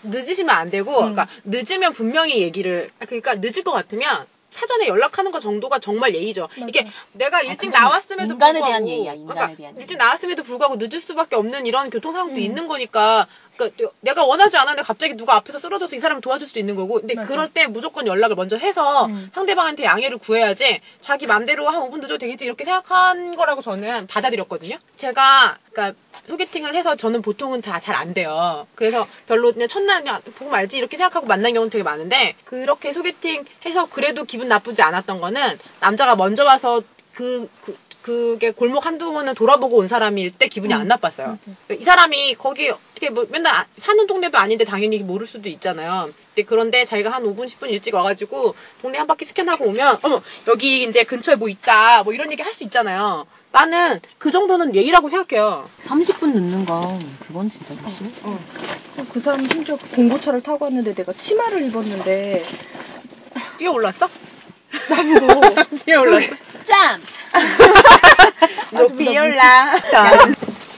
늦으시면 안 되고 음. 그러니까 늦으면 분명히 얘기를 그러니까 늦을 것 같으면 사전에 연락하는 거 정도가 정말 예의죠. 맞아. 이게 내가 일찍 그건 나왔음에도 인간에 불구하고 대한 예의야, 인간에 그러니까 대한 예의. 일찍 나왔음에도 불구하고 늦을 수밖에 없는 이런 교통 상황도 음. 있는 거니까 그러니까 내가 원하지 않았는데 갑자기 누가 앞에서 쓰러져서 이 사람을 도와줄 수도 있는 거고 근데 맞아. 그럴 때 무조건 연락을 먼저 해서 음. 상대방한테 양해를 구해야지 자기 맘대로 한 5분 늦어도 되겠지 이렇게 생각한 거라고 저는 받아들였거든요. 제가 그러니까 소개팅을 해서 저는 보통은 다 잘 안 돼요. 그래서 별로 그냥 첫날 그냥 보고 말지 이렇게 생각하고 만난 경우는 되게 많은데 그렇게 소개팅 해서 그래도 기분 나쁘지 않았던 거는 남자가 먼저 와서 그, 그 그게 골목 한두 번은 돌아보고 온 사람일 때 기분이 음, 안 나빴어요. 맞아. 이 사람이 거기 어떻게 뭐 맨날 아- 사는 동네도 아닌데 당연히 모를 수도 있잖아요. 근데 그런데 자기가 한 5분 10분 일찍 와가지고 동네 한 바퀴 스캔하고 오면 어머 여기 이제 근처에 뭐 있다 뭐 이런 얘기 할 수 있잖아요. 나는 그 정도는 예의라고 생각해요. 30분 늦는 건 그건 진짜 무슨? 어. 그 사람 심지어 공고차를 타고 왔는데 내가 치마를 입었는데 뛰어 올랐어? 나보고 뛰어 올랐어? 짠! 높이 올라.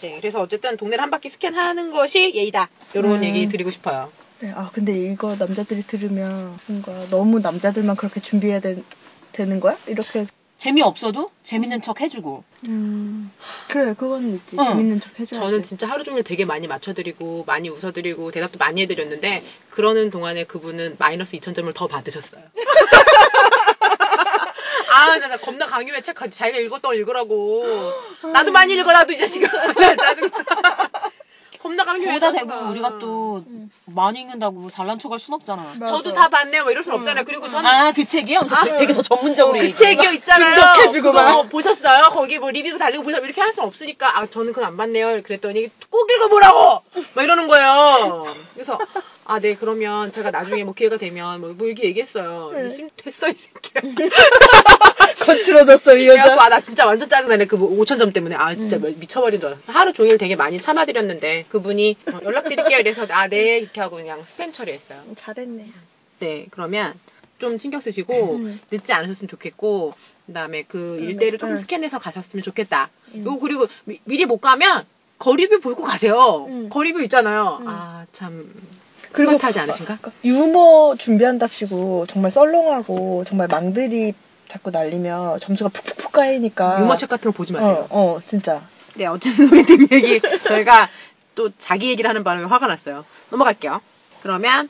네, 그래서 어쨌든 동네를 한 바퀴 스캔하는 것이 예의다. 이런 음. 얘기 드리고 싶어요. 네, 아 근데 이거 남자들이 들으면 뭔가 너무 남자들만 그렇게 준비해야 되, 되는 거야? 이렇게 해서 재미없어도 재밌는 척 해주고. 음 그래 그건 있지 응. 재밌는 척 해줘야지 저는 진짜 하루 종일 되게 많이 맞춰드리고 많이 웃어드리고 대답도 많이 해드렸는데 그러는 동안에 그분은 마이너스 2,000점을 더 받으셨어요. 아, 나, 나 겁나 강요해 책. 자기가 읽었던 거 읽으라고. 나도 많이 읽어, 나도 이 자식아. 나 짜증나. 겁나 강요해. 거기다 짜증나. 대고 우리가 또 응. 많이 읽는다고 잘난 척할 순 없잖아. 맞아. 저도 다 봤네요. 뭐 이럴 순 응. 없잖아요. 그리고 저는 아, 그 책이요? 아, 되- 되게 더 전문적으로 그. 책이요 있잖아요. 분석해주고 막. 보셨어요? 거기 뭐 리뷰 달리고 보셨 이렇게 할 수는 없으니까 아 저는 그건 안 봤네요. 그랬더니 꼭 읽어보라고 막 이러는 거예요. 그래서 아 네 그러면 제가 나중에 뭐 기회가 되면 뭐, 뭐 이렇게 얘기했어요. 네. 심 됐어 이 새끼야. 거칠어졌어 이 여자 아 나 진짜 완전 짜증나네 그 5천 점 때문에 아 진짜 음. 미쳐버린 줄 알았어. 하루 종일 되게 많이 참아드렸는데 그분이 어, 연락드릴게요. 이래서 아 네 이렇게 하고 그냥 스팸 처리했어요. 잘했네 네, 그러면 좀 신경 쓰시고 음. 늦지 않으셨으면 좋겠고 그다음에 그 음, 일대를 조금 음. 스캔해서 가셨으면 좋겠다. 음. 요 그리고 미, 미리 못 가면 거리뷰 보고 가세요. 음. 거리뷰 있잖아요. 음. 아참 그리고 스마트하지 않으신가? 그러니까 유머 준비한답시고 정말 썰렁하고 정말 망들이 자꾸 날리면 점수가 푹푹푹 까이니까 유머책 같은 거 보지 마세요. 어, 어 진짜 네, 어쨌든 소개팅 얘기 저희가 또 자기 얘기를 하는 바람에 화가 났어요. 넘어갈게요. 그러면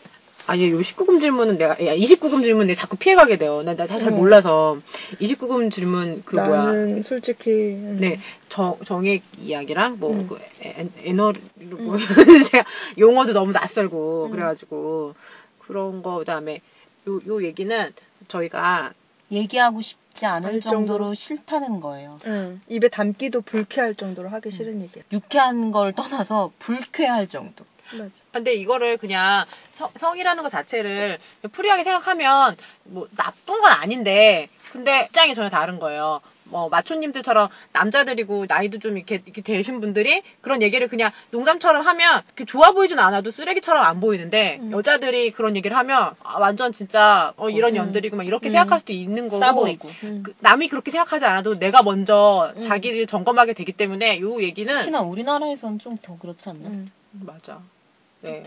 아, 얘, 요 19금 질문은 내가, 야, 29금 질문 내가 자꾸 피해가게 돼요. 나, 나잘 어. 몰라서. 29금 질문, 그 뭐야. 나는 솔직히 음. 네, 정, 정액 이야기랑 뭐, 음. 그, 에, 에너리, 뭐, 음. 제가 용어도 너무 낯설고, 음. 그래가지고, 그런 거, 그 다음에, 요, 요 얘기는 저희가, 얘기하고 싶지 않을 할 정도로 정도로. 싫다는 거예요. 응. 입에 담기도 불쾌할 정도로 하기 싫은 얘기야 유쾌한 걸 떠나서 불쾌할 정도. 맞아 근데 이거를 그냥 성, 성이라는 것 자체를 free하게 생각하면, 뭐, 나쁜 건 아닌데, 근데 입장이 전혀 다른 거예요. 뭐, 마초님들처럼 남자들이고 나이도 좀 이렇게, 이렇게 되신 분들이 그런 얘기를 그냥 농담처럼 하면 좋아 보이진 않아도 쓰레기처럼 안 보이는데, 음. 여자들이 그런 얘기를 하면, 아, 완전 진짜, 어, 이런 음. 년들이고 막 이렇게 음. 생각할 수도 있는 거고. 싸 보이고. 응. 그 남이 그렇게 생각하지 않아도 내가 먼저 음. 자기를 점검하게 되기 때문에 요 얘기는 특히나 우리나라에선 좀 더 그렇지 않나? 응. 맞아. 네.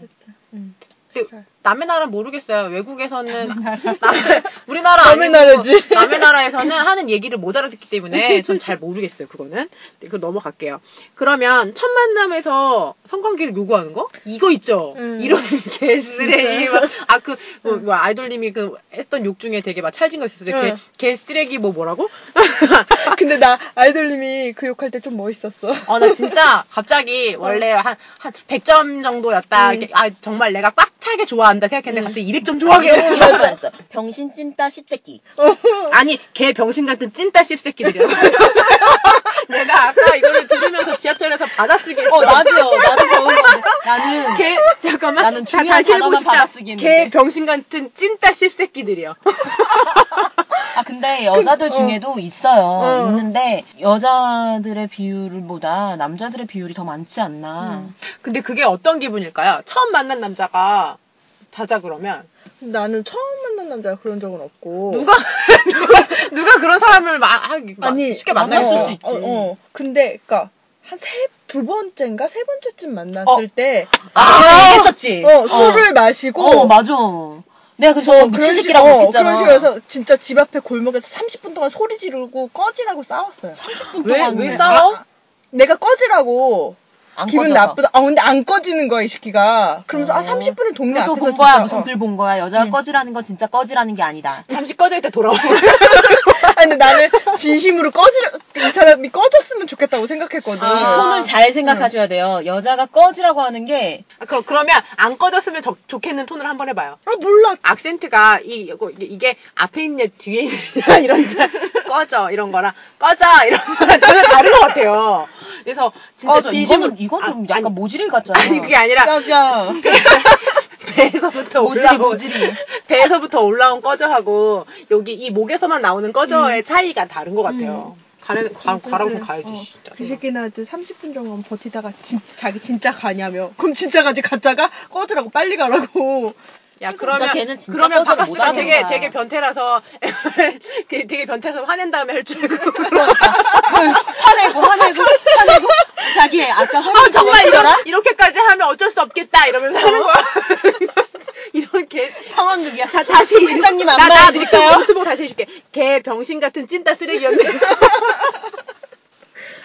근데 남의 나라 모르겠어요. 외국에서는 남의 우리나라 남의 나라지. 남의 나라에서는 하는 얘기를 못 알아듣기 때문에 전 잘 모르겠어요. 그거는. 네, 그거 넘어갈게요. 그러면 첫 만남에서 성관계를 요구하는 거? 이거 있죠. 음. 이런 개쓰레기. 아그 뭐, 뭐 아이돌님이 그 했던 욕 중에 되게 막 찰진 거 있었어요. 응. 개, 개쓰레기 뭐 뭐라고? 근데 나 아이돌님이 그 욕할 때 좀 멋있었어. 어, 나 진짜 갑자기 원래 한, 한 100점 정도였다. 음. 아, 정말 내가 꽉 차게 좋아한다 생각했는데 음. 갑자기 200점 좋아하게 거 했어. 병신 찐따 씹새끼. 아니, 개 병신 같은 찐따 씹새끼들이야. 내가 아까 이거를 들으면서 지하철에서 받아쓰기 했어. 어 나도요. 나도 좋은 건데. 나는 개, 잠깐만. 나는 자, 중요한 다시 해보고 단어만 싶다. 했는데. 병신 같은 찐따 씹새끼들이요. 아 근데 여자들 그, 어. 중에도 있어요. 어. 있는데 여자들의 비율보다 남자들의 비율이 더 많지 않나. 음. 근데 그게 어떤 기분일까요? 처음 만난 남자가 자자 그러면 나는 처음 만난 남자가 그런 적은 없고. 누가 누가, 누가 그런 사람을 마, 하, 마, 아니 쉽게 만날 만날 어, 수 있지. 어, 어. 근데 그니까 한 세 두 번째인가 세 번째쯤 만났을 어. 때 아, 얘기했었지. 어, 술을 마시고 어 맞아. 내가 그래서 어, 미친 식- 새끼라고 어, 했잖아. 그런 식으로 해서 진짜 집 앞에 골목에서 30분 동안 소리 지르고 꺼지라고 싸웠어요. 30분 왜, 동안 왜 싸워? 내가 꺼지라고 안 기분 꺼져서. 나쁘다. 아 근데 안 꺼지는 거야 이 새끼가. 그러면서 어. 아 30분을 동네 앞에서 본 거야. 진짜, 무슨 어. 글본 거야. 여자가 응. 꺼지라는 건 진짜 꺼지라는 게 아니다. 잠시 꺼져 있다 돌아오고 근데 나는 진심으로 꺼지라 이 사람이 꺼졌으면 좋겠다고 생각했거든. 아. 톤을 잘 생각하셔야 돼요. 여자가 꺼지라고 하는 게 아, 그럼 그러면 안 꺼졌으면 저- 좋겠는 톤을 한번 해봐요. 아 몰라. 악센트가 이 이거, 이게, 이게 앞에 있냐 뒤에 있냐 이런 자 꺼져 이런 거랑 꺼져 이런 거랑 전혀 다른 것 같아요. 그래서 진짜 맞아, 진심으로 이거는 이건 좀 아, 약간 모질이 같잖아. 아니 그게 아니라 꺼져. 배에서부터 모질이 올라온 모질이. 배에서부터 올라온 꺼져하고 여기 이 목에서만 나오는 꺼져의 차이가 다른 것 같아요. 가는 가, 가라고 그래. 가야지. 어, 진짜. 그 새끼한테 30분 정도 버티다가 진, 자기 진짜 가냐며. 그럼 진짜 가지 가짜가 꺼지라고 빨리 가라고. 야 그러면 걔는 진짜 그러면 못하는 되게. 되게 변태라서 되게 되게 변태라서 화낸 다음에 할 줄 알고 화내고 화내고 화내고 자기 아까 아 화낸 정말 이런 이렇게까지 하면 어쩔 수 없겠다 이러면서 하는 거야. 이런 개. 상황극이야. 자 다시 회장님 나, 안마 나 해드릴까요? 노트, 노트북 다시 해줄게. 개 병신 같은 찐따 쓰레기였네.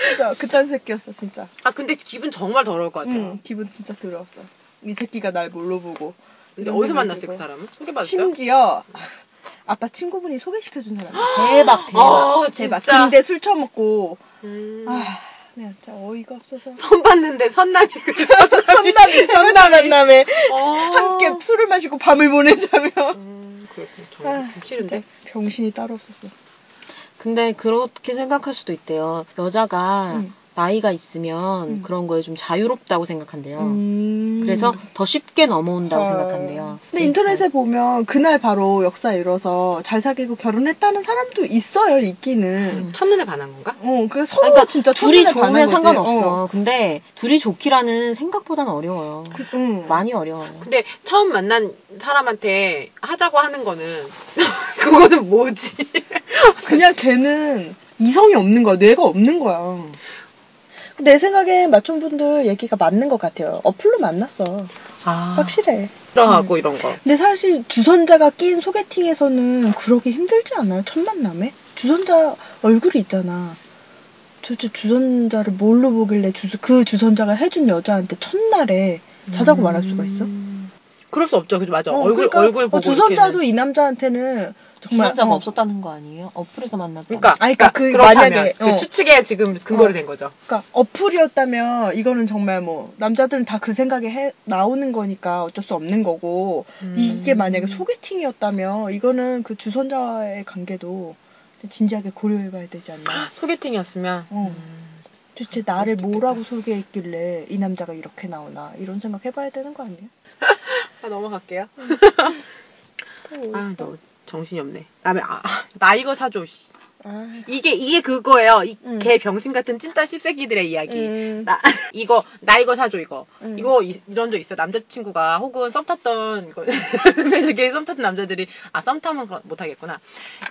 진짜 그딴 새끼였어 진짜. 아 근데 기분 정말 더러울 것 같아요. 응, 기분 진짜 더러웠어. 이 새끼가 날 뭘로 보고. 근데 어디서 만났어요 그. 사람은? 소개받았어요? 심지어 아빠 친구분이 소개시켜준 사람이야. 대박 대박. 아 대박. 진짜. 근데 술 처먹고 음. 아, 내가 진짜 어이가 없어서. 선 봤는데 선남이 선남이 선남 만남에 어. 함께 술을 마시고 밤을 보내자며. 음, 그렇군. 정말 아, 좀 싫은데. 병신이 따로 없었어. 근데 그렇게 생각할 수도 있대요. 여자가 응. 나이가 있으면 응. 그런 거에 좀 자유롭다고 생각한대요. 음. 그래서 더 쉽게 넘어온다고 어. 생각한대요. 근데 인터넷에 보면 그날 바로 역사 이뤄서 잘 사귀고 결혼했다는 사람도 있어요, 있기는. 첫눈에 반한 건가? 어, 그래서 서로 그러니까 진짜 둘이 좋으면. 상관없어. 어. 근데 둘이 좋기라는 생각보다는 어려워요. 그, 응. 많이 어려워요. 근데 처음 만난 사람한테 하자고 하는 거는 그거는 뭐지? 그냥 걔는 이성이 없는 거야. 뇌가 없는 거야. 내 생각엔 마촌분들 얘기가 맞는 것 같아요. 어플로 만났어. 아, 확실해. 싫어하고 이런 거. 근데 사실 주선자가 낀 소개팅에서는 그러기 힘들지 않아요? 첫 만남에? 주선자 얼굴이 있잖아. 도대체 주선자를 뭘로 보길래 주, 그 주선자가 해준 여자한테 첫날에 자자고 말할 수가 있어? 음. 그럴 수 없죠. 그죠 맞아. 어, 얼굴 그러니까, 얼굴 보고 어, 주선자도 이렇게는. 이 남자한테는 정말 주선자가 어, 없었다는 거 아니에요? 어플에서 만났다. 그러니까, 아니, 그러니까 그 만약에, 그 어. 추측에 지금 근거를 어. 된 거죠. 그러니까 어플이었다면 이거는 정말 뭐 남자들은 다 그 생각에 해, 나오는 거니까 어쩔 수 없는 거고 음. 이게 만약에 소개팅이었다면 이거는 그 주선자와의 관계도 진지하게 고려해봐야 되지 않나. 소개팅이었으면 어. 음. 도대체 나를 뭐라고 소개했길래 이 남자가 이렇게 나오나 이런 생각 해봐야 되는 거 아니에요? 아, 넘어갈게요. 또 아? 너 정신이 없네. 다음에 아, 나 이거 사줘. 씨. 아, 이게 이게 그거예요. 이 음. 개 병신 같은 찐따 씹새끼들의 이야기. 음, 나 이거 나 이거 사줘 이거. 음. 이거 이, 런적 있어. 남자친구가 혹은 썸 탔던 이거 저기 썸 탔던 남자들이 아 썸 타면 거- 못 하겠구나.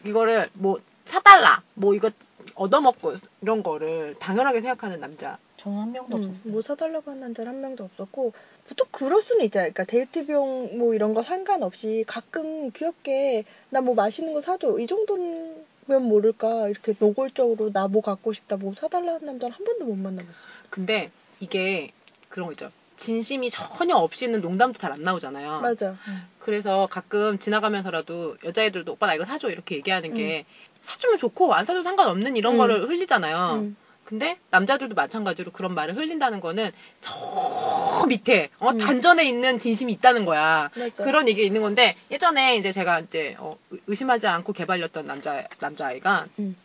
이거를 뭐 사달라 뭐 이거 얻어먹고 이런 거를 당연하게 생각하는 남자 저는 한 명도 음, 없었어요. 뭐 사달라고 한 남자는 한 명도 없었고 보통 그럴 수는 있잖아요. 그러니까 데이트 비용 뭐 이런 거 상관없이 가끔 귀엽게 나 뭐 맛있는 거 사줘 이 정도면 모를까 이렇게 노골적으로 나 뭐 갖고 싶다 뭐 사달라 는 남자는 한 번도 못 만나봤어요. 근데 이게 그런 거 있죠 진심이 전혀 없이는 농담도 잘 안 나오잖아요 맞아. 그래서 가끔 지나가면서라도 여자애들도 오빠 나 이거 사줘 이렇게 얘기하는 게 사주면 좋고 안 사줘도 상관없는 이런 음. 거를 흘리잖아요 음. 근데 남자들도 마찬가지로 그런 말을 흘린다는 거는 저 밑에 어, 음. 단전에 있는 진심이 있다는 거야. 맞아. 그런 얘기가 있는 건데 예전에 이제 제가 이제 어, 의- 의심하지 않고 개발렸던 남자 남자 아이가 음.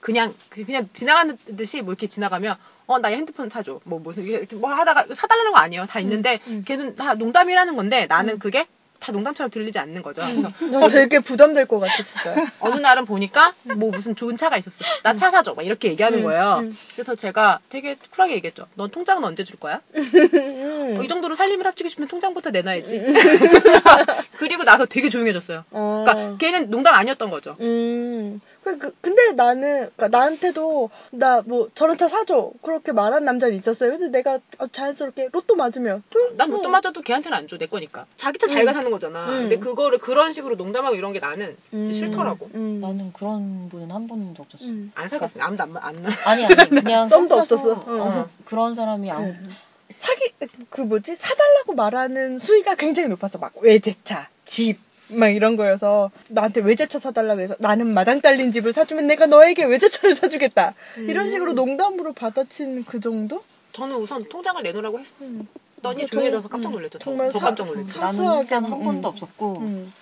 그냥 그- 그냥 지나가는 듯이 뭐 이렇게 지나가면 어 나 핸드폰 사줘 뭐 무슨 뭐 하다가 사달라는 거 아니에요 다 있는데 음. 걔는 다 농담이라는 건데 나는 음. 그게 다 농담처럼 들리지 않는 거죠. 그래서 난 되게 부담될 것 같아 진짜. 어느 날은 보니까 뭐 무슨 좋은 차가 있었어. 나 차 사줘. 막 이렇게 얘기하는 음, 거예요. 음. 그래서 제가 되게 쿨하게 얘기했죠. 넌 통장은 언제 줄 거야? 음. 어, 이 정도로 살림을 합치고 싶으면 통장부터 내놔야지. 그리고 나서 되게 조용해졌어요. 어. 그러니까 걔는 농담 아니었던 거죠. 음. 그, 그- 근데 나는, 그러니까 나한테도, 나 뭐, 저런 차 사줘. 그렇게 말한 남자는 있었어요. 근데 내가 어, 자연스럽게 로또 맞으면. 좀, 난 뭐, 로또 맞아도 걔한테는 안 줘. 내 거니까. 자기 차 자기가 음. 사는 거잖아. 음. 근데 그거를 그런 식으로 농담하고 이런 게 나는 음, 싫더라고. 음. 나는 그런 분은 한 번도 없었어. 음. 안 사겠어. 아무도 안, 안 나. 아니 아니 그냥 썸도 없었어. 어, 어. 그런 사람이 안 음. 사기, 그 뭐지? 사달라고 말하는 수위가 굉장히 높았어. 막, 외제차, 집. 막 이런 거여서 나한테 외제차 사달라 그래서 나는 마당 딸린 집을 사주면 내가 너에게 외제차를 사주겠다 이런 음. 식으로 농담으로 받아친 그 정도? 저는 우선 통장을 내놓으라고 했더니 음. 조용해져서 정- 깜짝 음. 놀랐죠. 더, 정말 더 사- 깜짝 놀랐죠. 사- 나는 일단 한 음. 번도 없었고 음.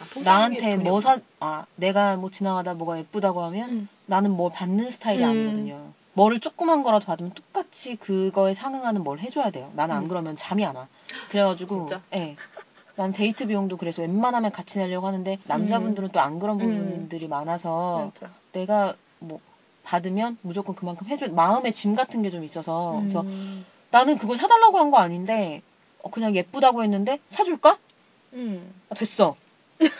아, 통장에 나한테 뭐 없- 사, 아, 내가 뭐 지나가다 뭐가 예쁘다고 하면 음. 나는 뭘 받는 스타일이 음. 아니거든요. 뭐를 조그만 거라도 받으면 똑같이 그거에 상응하는 뭘 해줘야 돼요. 나는 안 음. 그러면 잠이 안 와. 그래가지고, 진짜? 예. 난 데이트 비용도 그래서 웬만하면 같이 내려고 하는데 남자분들은 또 안 그런 음. 부분들이 많아서 맞아. 내가 뭐 받으면 무조건 그만큼 해줘 마음의 짐 같은 게 좀 있어서 그래서 음. 나는 그걸 사달라고 한 거 아닌데 어, 그냥 예쁘다고 했는데 사줄까? 음. 아, 됐어.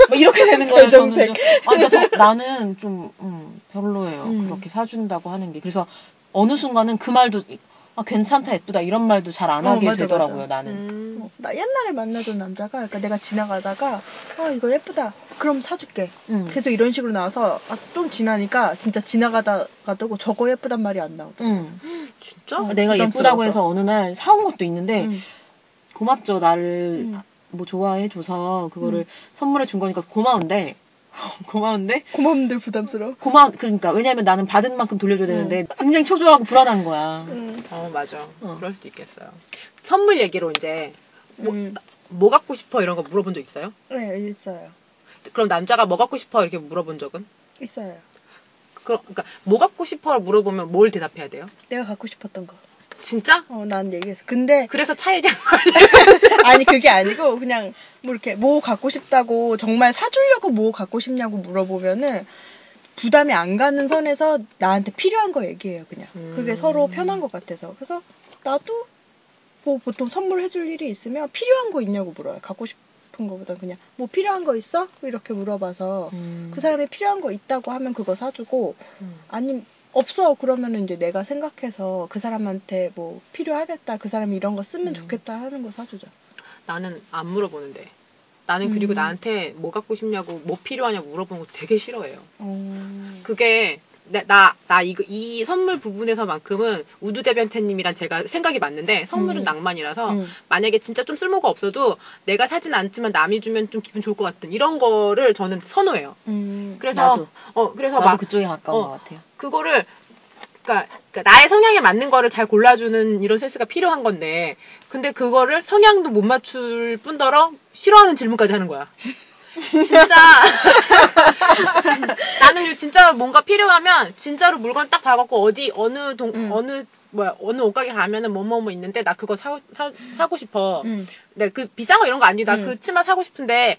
뭐 이렇게 되는 거예요. 저는. 좀, 아, 나 저, 나는 좀 음, 별로예요. 음. 그렇게 사준다고 하는 게. 그래서 어느 순간은 그 말도 아 괜찮다 예쁘다 이런 말도 잘안 어, 하게 맞아, 되더라고요. 맞아. 나는. 음. 어, 나 옛날에 만나던 남자가 그러니까 내가 지나가다가 아 이거 예쁘다 그럼 사줄게 음. 계속 이런 식으로 나와서 아, 좀 지나니까 진짜 지나가다가도 저거 예쁘단 말이 안 나오더라 음. 진짜? 어. 내가 부담스러워서. 예쁘다고 해서 어느 날 사온 것도 있는데 음. 고맙죠. 나를 음. 뭐 좋아해 줘서 그거를 음. 선물해 준 거니까 고마운데 고마운데 고맙는데 부담스러워 고마 그러니까 왜냐면 나는 받은 만큼 돌려줘야 되는데 굉장히 초조하고 불안한 거야. 음. 어, 맞아. 어. 그럴 수도 있겠어요. 선물 얘기로 이제 뭐, 음. 뭐 갖고 싶어 이런 거 물어본 적 있어요? 네 있어요 그럼 남자가 뭐 갖고 싶어 이렇게 물어본 적은? 있어요 그럼 그러니까 뭐 갖고 싶어 물어보면 뭘 대답해야 돼요? 내가 갖고 싶었던 거 진짜? 어, 난 얘기했어. 근데, 그래서 차 얘기한 거 아니에요? 아니, 그게 아니고, 그냥, 뭐, 이렇게, 뭐 갖고 싶다고, 정말 사주려고 뭐 갖고 싶냐고 물어보면은, 부담이 안 가는 선에서 나한테 필요한 거 얘기해요, 그냥. 그게 음. 서로 편한 것 같아서. 그래서, 나도, 뭐, 보통 선물해줄 일이 있으면, 필요한 거 있냐고 물어요. 갖고 싶은 거보다 그냥, 뭐, 필요한 거 있어? 이렇게 물어봐서, 음. 그 사람이 필요한 거 있다고 하면 그거 사주고, 음. 아니 없어 그러면은 이제 내가 생각해서 그 사람한테 뭐 필요하겠다 그 사람이 이런 거 쓰면 음. 좋겠다 하는 거 사주죠. 나는 안 물어보는데. 나는 그리고 음. 나한테 뭐 갖고 싶냐고 뭐 필요하냐고 물어보는 거 되게 싫어해요. 어... 그게 나, 나, 나 이거, 이 선물 부분에서만큼은 우두대변태님이랑 제가 생각이 맞는데 선물은 음. 낭만이라서 음. 만약에 진짜 좀 쓸모가 없어도 내가 사진 않지만 남이 주면 좀 기분 좋을 것 같은 이런 거를 저는 선호해요. 음. 그래서 나도. 어 그래서 나도 막 그쪽에 가까운 어. 것 같아요. 그거를 그러니까, 그러니까 나의 성향에 맞는 거를 잘 골라주는 이런 센스가 필요한 건데 근데 그거를 성향도 못 맞출 뿐더러 싫어하는 질문까지 하는 거야. 진짜 나는 진짜 뭔가 필요하면 진짜로 물건 딱 봐갖고 어디 어느 동 음. 어느 뭐야 어느 옷가게 가면은 뭐뭐뭐 있는데 나 그거 사, 사 사고 싶어. 음. 네, 그 비싼 거 이런 거 아니고 나 음. 그 치마 사고 싶은데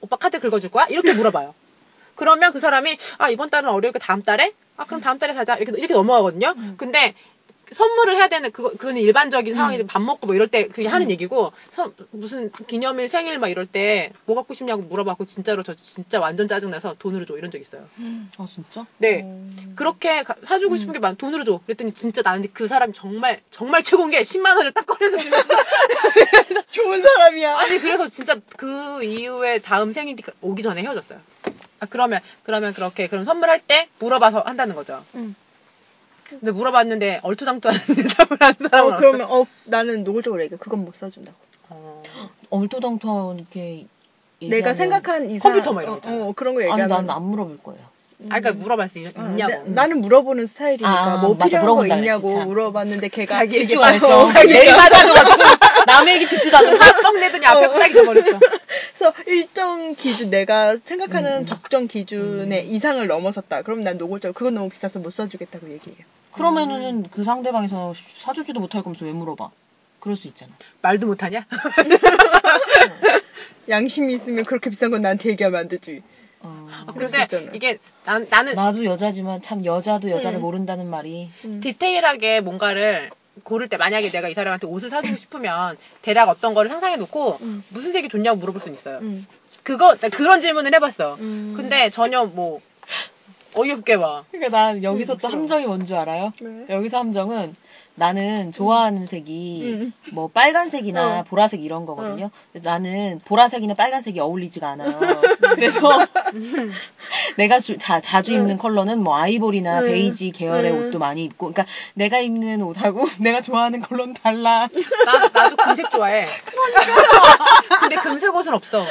오빠 카드 긁어줄 거야? 이렇게 물어봐요. 그러면 그 사람이 아 이번 달은 어려우니까 다음 달에? 아 그럼 다음 달에 사자 이렇게 이렇게 넘어가거든요. 음. 근데 선물을 해야 되는 그거 그거는 일반적인 상황이 음. 밥 먹고 뭐 이럴 때 그게 하는 음. 얘기고 선- 무슨 기념일 생일 막 이럴 때 뭐 갖고 싶냐고 물어봤고 진짜로 저 진짜 완전 짜증나서 돈으로 줘 이런 적 있어요. 아 진짜? 네. 음. 그렇게 가- 사주고 싶은 게 많, 돈으로 줘. 그랬더니 진짜 나는 그 사람이 정말, 정말 최고인 게 10만 원을 딱 꺼내서 주면서. 좋은 사람이야. 아니, 그래서 진짜 그 이후에 다음 생일이 오기 전에 헤어졌어요. 아, 그러면, 그러면 그렇게, 그럼 선물할 때 물어봐서 한다는 거죠. 응. 근데 물어봤는데 얼토당토한 대답을 하는 사람은 어, 그러면 어 나는 노골적으로 얘기해. 그건 못 사준다고. 어... 얼토당토 이렇게 내가 생각한 이상 컴퓨터 막 이런 거 어, 있잖아. 어, 그런 거 아니 얘기하면 난안 물어볼 거예요. 아, 그러니까 물어봤어. 있, 어, 있냐고. 나- 나는 물어보는 스타일이니까 아, 뭐 맞아, 필요한 거 물어본다 있냐고 그랬지, 참. 물어봤는데 걔가 자기 얘기 집중 안 했어. 어, 자기가- 내일 사줘가지고 남의 얘기 듣지도 않는 빡 내더니 앞에 어. 싹 잊어버렸어. 그래서 일정 기준 내가 생각하는 음. 적정 기준의 이상을 넘어섰다. 그럼 난 노골적으로 그건 너무 비싸서 못 사주겠다고 얘기해요. 그러면은 그 상대방에서 사주지도 못할 거면서 왜 물어봐? 그럴 수 있잖아. 말도 못하냐? 양심이 있으면 그렇게 비싼 건 나한테 얘기하면 안 되지. 어. 수 근데. 이게 난, 나는 나도 여자지만 참 여자도 여자를 음. 모른다는 말이 음. 디테일하게 뭔가를 고를 때 만약에 내가 이 사람한테 옷을 사주고 싶으면 대략 어떤 거를 상상해 놓고 음. 무슨 색이 좋냐고 물어볼 수는 있어요. 음. 그거 나 그런 질문을 해봤어. 음. 근데 전혀 뭐 어이없게 봐. 그러니까 난 여기서 음, 또. 함정이 뭔 줄 알아요? 네. 여기서 함정은 나는 좋아하는 색이 음. 뭐 빨간색이나 어. 보라색 이런 거거든요. 근데 나는 보라색이나 빨간색이 어울리지가 않아요. 그래서 내가 주- 자, 자주 입는 컬러는 뭐 아이보리나 음. 베이지 계열의 음. 옷도 많이 입고, 그러니까 내가 입는 옷하고 내가 좋아하는 컬러는 달라. 나, 나도 금색 좋아해. 근데 금색 옷은 없어.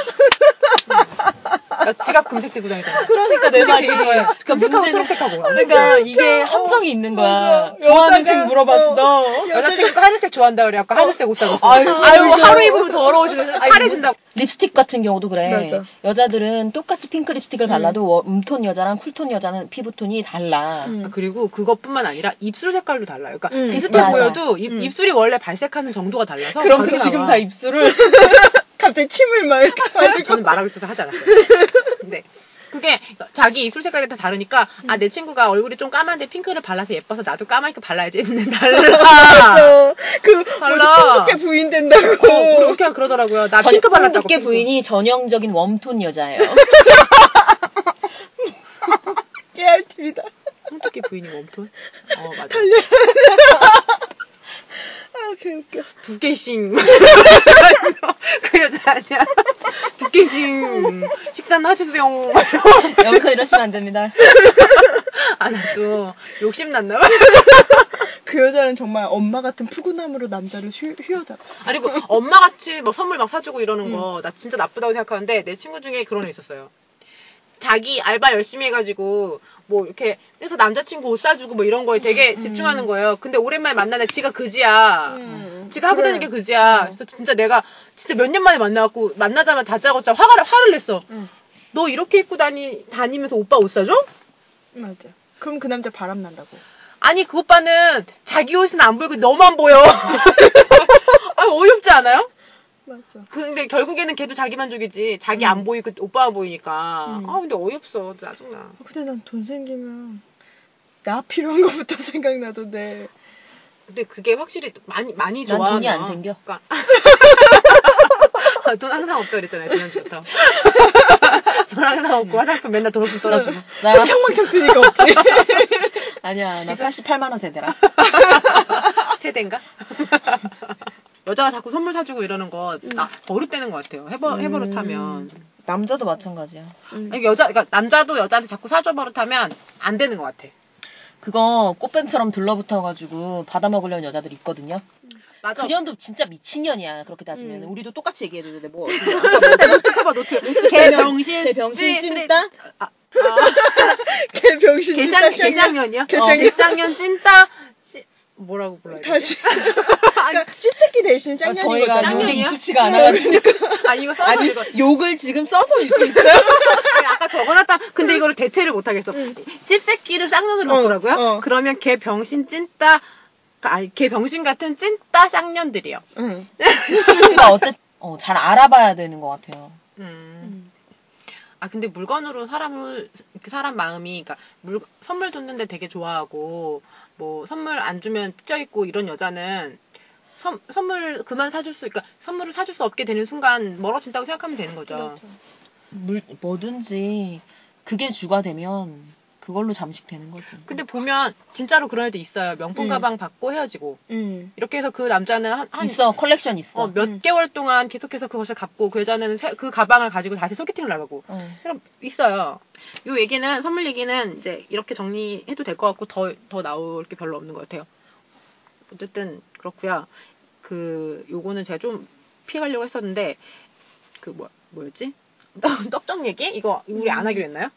나 지갑 금색 들고 다니잖아. 그러니까 내 말이. 그러니까 문제는 초록색하고. 그러니까 이게 함정이 있는 거야. 좋아하는 색 물어봤어. 여자친구가 하늘색 좋아한다 그래갖고 하늘색 옷 사줬어. 아유, 아유, 그러니까. 하루 입으면 더러워지고 살해진다고. 립스틱 같은 경우도 그래. 맞아. 여자들은 똑같이 핑크 립스틱을 발라도 워- warm tone 여자랑 cool tone 여자는 피부톤이 달라. 음. 아, 그리고 그것뿐만 아니라 입술 색깔도 달라요. 그러니까 음, 비슷해. 보여도 입, 음. 입술이 원래 발색하는 정도가 달라서 다르나 지금 봐. 다 입술을 갑자기 침을 막 이렇게 받을 저는 말하고 있어서 하지 않았어요. 근데 그게 자기 입술 색깔이 다 다르니까 아 내 친구가 얼굴이 좀 까만데 핑크를 발라서 예뻐서 나도 까맣게 발라야지 했는데 달라. 맞아. 그 달라. 어떻게 부인 된다고. 어, 오케이 그러더라고요. 나 전- 핑크 발랐다고. 핑크. 부인이 전형적인 warm tone 여자예요. 깨알 팁이다. 홍두깨 부인이 warm tone? 어 맞아. 달려. 아, 개 웃겨. 두 개씩 그 여자 아니야. 두 개씩 식사는 하시세요. 여기서 이러시면 안 됩니다. 아 나도 욕심 났나 봐. 그 여자는 정말 엄마 같은 푸근함으로 남자를 휘, 휘어다. 아니 그 엄마 같이 막 선물 막 사주고 이러는 거 나 진짜 나쁘다고 생각하는데 내 친구 중에 그런 애 있었어요. 자기 알바 열심히 해가지고 뭐 이렇게 해서 남자친구 옷 사주고 뭐 이런 거에 되게 집중하는 거예요. 근데 오랜만에 만나는 지가 그지야. 음. 지가 하고. 다니는 게 그지야. 그래서 진짜 내가 진짜 몇 년 만에 만나갖고 만나자마자 다짜고짜 화가 화를 냈어. 응. 너 이렇게 입고 다니 다니면서 오빠 옷 사줘? 맞아. 그럼 그 남자 바람 난다고. 아니 그 오빠는 자기 옷은 안 보이고 너만 보여. 아 어이없지 않아요? 맞아. 그, 근데 결국에는 걔도 자기 만족이지. 자기 음. 안 보이고 오빠만 보이니까. 음. 아, 근데 어이없어. 짜증나. 아, 근데 난 돈 생기면 나 필요한 것부터 생각나던데. 근데 그게 확실히 많이, 많이 난 좋아하면. 돈이 안 생겨. 그러니까. 돈 항상 없다 그랬잖아요, 지난주부터. 돈 항상 없고 화장품 맨날 돈 없으면 떨어지고. 나 흥청망청 쓰니까 없지. 아니야 나 88만 원 세대라. 세대인가? 여자가 자꾸 선물 사주고 이러는 거, 나 버릇되는 것 같아요. 해버, 음. 해버릇하면. 남자도 마찬가지야. 음. 아니, 여자, 그러니까 남자도 여자한테 자꾸 사줘 버릇하면 안 되는 것 같아. 그거 꽃뱀처럼 들러붙어가지고 받아먹으려는 여자들 있거든요. 맞아. 그 년도 진짜 미친년이야 그렇게 따지면 음. 우리도 똑같이 얘기해도 돼. 뭐 노트 해봐, 노트. 개병신. 개병신. 찐따 아, 걔 병신 개상, 진짜 개상년이요? 개상년. 어, 찐따. 씨, 뭐라고 불러야 되지? 다시. 그러니까 씹새끼 대신 아, 짱년인 저희가 거잖아. 욕이? 익숙치가 않아가지고 아, 이거 써서 아니 이거. 욕을 지금 써서 읽고 있어요. 아까 적어놨다. 근데 이거를 대체를 못하겠어. 찝새끼를 쌍년으로 어, 바꾸라고요? 어. 그러면 개 병신 찐따, 아니, 개 병신 같은 찐따 쌍년들이요. 응. 그러니까 어쨌든 어, 잘 알아봐야 되는 것 같아요. 음. 아 근데 물건으로 사람을 그 사람 마음이 그러니까 물 선물 줬는데 되게 좋아하고 뭐 선물 안 주면 삐져 있고 이런 여자는 선, 선물 그만 사줄 수 그러니까 선물을 사줄 수 없게 되는 순간 멀어진다고 생각하면 되는 거죠. 그렇죠. 물, 뭐든지 그게 주가 되면 그걸로 잠식되는 거지. 근데 보면 진짜로 그런 애도 있어요. 명품 음. 가방 받고 헤어지고 음. 이렇게 해서 그 남자는 한, 한 있어 컬렉션 있어. 어, 몇 음. 개월 동안 계속해서 그것을 갚고 그 여자는 새- 그 가방을 가지고 다시 소개팅을 나가고 어. 그럼 있어요. 요 얘기는 선물 얘기는 이제 이렇게 정리해도 될 것 같고 더 더 나올 게 별로 없는 것 같아요. 어쨌든 그렇고요. 그 요거는 제가 좀 피해가려고 했었는데 그 뭐 뭐였지? 떡정 얘기? 이거 우리 안 하기로 했나요?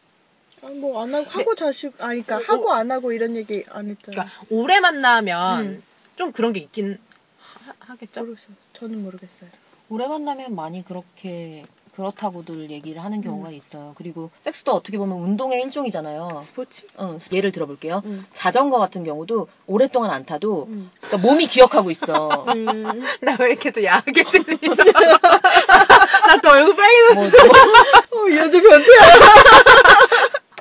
아, 뭐안 하고 하고 자식 아니 그러니까 하고 안 하고 이런 얘기 안 했잖아. 그러니까 오래 만나면 음. 좀 그런 게 있긴 하, 겠죠 모르겠어요. 저는 모르겠어요. 오래 만나면 많이 그렇게 그렇다고들 얘기를 하는 경우가 음. 있어요. 그리고 섹스도 어떻게 보면 운동의 일종이잖아요. 스포츠? 어, 예를 들어볼게요. 음. 자전거 같은 경우도 오랫동안 안 타도 음. 그러니까 몸이 기억하고 있어. 음. 나왜 이렇게 또 야하게 들리냐? 나또 얼굴 빨개졌어. 뭐, 뭐, 어, 여자 변태야.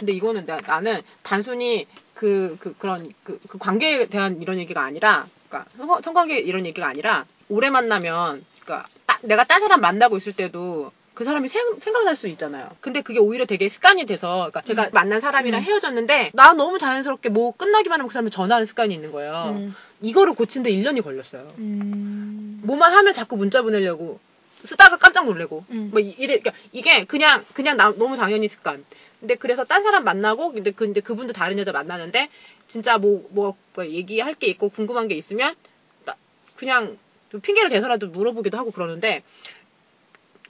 근데 이거는 나, 나는 단순히 그, 그, 그런, 그, 그 관계에 대한 이런 얘기가 아니라, 그니까, 성, 성관계 이런 얘기가 아니라, 오래 만나면, 그니까, 따- 내가 딴 사람 만나고 있을 때도, 그 사람이 생, 생각날 수 있잖아요. 근데 그게 오히려 되게 습관이 돼서, 그니까 제가 만난 사람이랑 음. 헤어졌는데, 나 너무 자연스럽게 뭐 끝나기만 하면 그 사람한테 전화하는 습관이 있는 거예요. 음. 이거를 고친데 1년이 걸렸어요. 음. 뭐만 하면 자꾸 문자 보내려고, 쓰다가 깜짝 놀래고, 음. 뭐 이- 이래 그러니까 이게 그냥 그냥 나, 너무 당연히 습관. 근데 그래서 딴 사람 만나고 근데 그 근데 그분도 다른 여자 만나는데 진짜 뭐 뭐 얘기할 게 있고 궁금한 게 있으면 나- 그냥 좀 핑계를 대서라도 물어보기도 하고 그러는데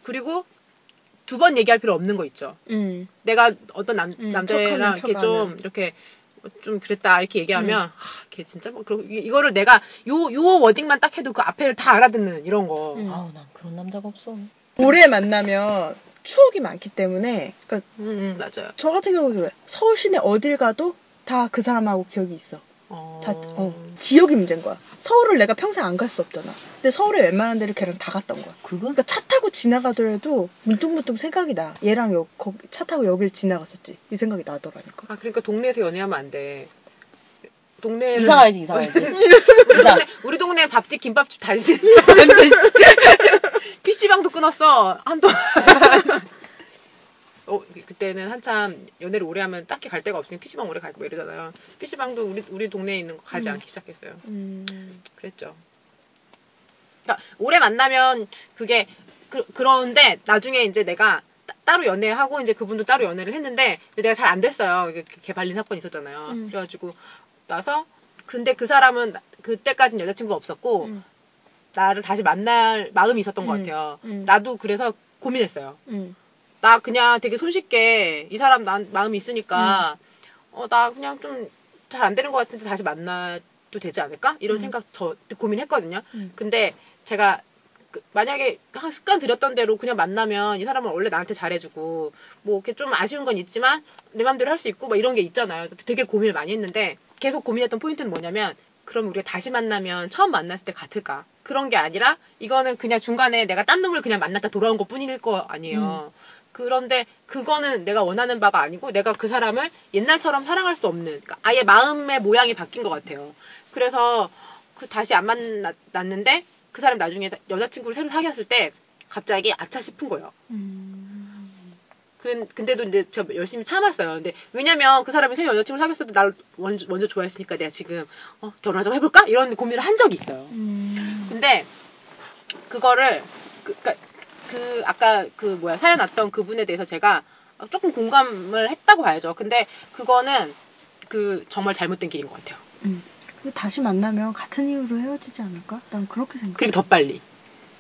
그리고 두 번 얘기할 필요 없는 거 있죠. 음. 내가 어떤 남, 음, 남자랑 이렇게 좀. 이렇게 좀 그랬다 이렇게 얘기하면 아, 걔 진짜 뭐 그러고 이- 이거를 내가 요 요 워딩만 딱 해도 그 앞에를 다 알아듣는 이런 거. 음. 아우 난 그런 남자가 없어. 오래 만나면 추억이 많기 때문에 그러니까 음, 음, 맞아요. 저 같은 경우도 그래. 서울 시내 어딜 가도 다 그 사람하고 기억이 있어. 어. 다 어. 지역이 문제인 거야. 서울을 내가 평생 안 갈 수 없잖아. 근데 서울에 웬만한 데를 걔랑 다 갔던 거야. 그건 그러니까 차 타고 지나가더라도 문득문득 생각이 나. 얘랑 여, 거기 차 타고 여길 지나갔었지. 이 생각이 나더라니까. 아, 그러니까 동네에서 연애하면 안 돼. 동네에 이사 가야지 이사 가야지. 우리 이사. 동네, 우리 동네 밥집 김밥집 다니지. 완전 씨. PC방도 끊었어. 한동안. 어, 그때는 한참 연애를 오래 하면 딱히 갈 데가 없으니 PC방 오래 가고 이러잖아요. PC방도 우리 우리 동네에 있는 거 가지 음. 않기 시작했어요. 음. 그랬죠. 그러니까 오래 만나면 그게 그, 그런데 나중에 이제 내가 따- 따로 연애하고 이제 그분도 따로 연애를 했는데 내가 잘 안 됐어요. 이게 개발린 사건이 있었잖아요. 음. 그래가지고 나서 근데 그 사람은 나- 그때까지는 여자친구가 없었고 음. 나를 다시 만날 마음이 있었던 것 음. 같아요. 음. 나도 그래서 고민했어요. 음. 나 그냥 되게 손쉽게 이 사람 난 마음이 있으니까 음. 어나 그냥 좀 잘 안 되는 것 같은데 다시 만나도 되지 않을까 이런 음. 생각 저 고민했거든요. 음. 근데 제가 그- 만약에 한 습관 들였던 대로 그냥 만나면 이 사람은 원래 나한테 잘해주고 뭐 이렇게 좀 아쉬운 건 있지만 내 맘대로 할 수 있고 막 이런 게 있잖아요. 되게 고민을 많이 했는데 계속 고민했던 포인트는 뭐냐면 그럼 우리가 다시 만나면 처음 만났을 때 같을까? 그런 게 아니라 이거는 그냥 중간에 내가 딴 놈을 그냥 만났다 돌아온 것 뿐일 거 아니에요. 그런데 그거는 내가 원하는 바가 아니고 내가 그 사람을 옛날처럼 사랑할 수 없는 그러니까 아예 마음의 모양이 바뀐 것 같아요. 그래서 그 다시 안 만났는데 그 사람 나중에 여자친구를 새로 사귀었을 때 갑자기 아차 싶은 거예요. 음. 그- 근데도 이제 저 열심히 참았어요. 근데 왜냐면 그 사람이 새로 여자친구를 사귀었어도 날 먼저, 먼저 좋아했으니까 내가 지금 어, 결혼 좀 해볼까? 이런 고민을 한 적이 있어요. 음. 근데 그거를 그, 그그 아까 그 뭐야 사연 왔던 그분에 대해서 제가 조금 공감을 했다고 봐야죠. 근데 그거는 그 정말 잘못된 길인 것 같아요. 음. 근데 다시 만나면 같은 이유로 헤어지지 않을까? 난 그렇게 생각해. 그리고 더 빨리.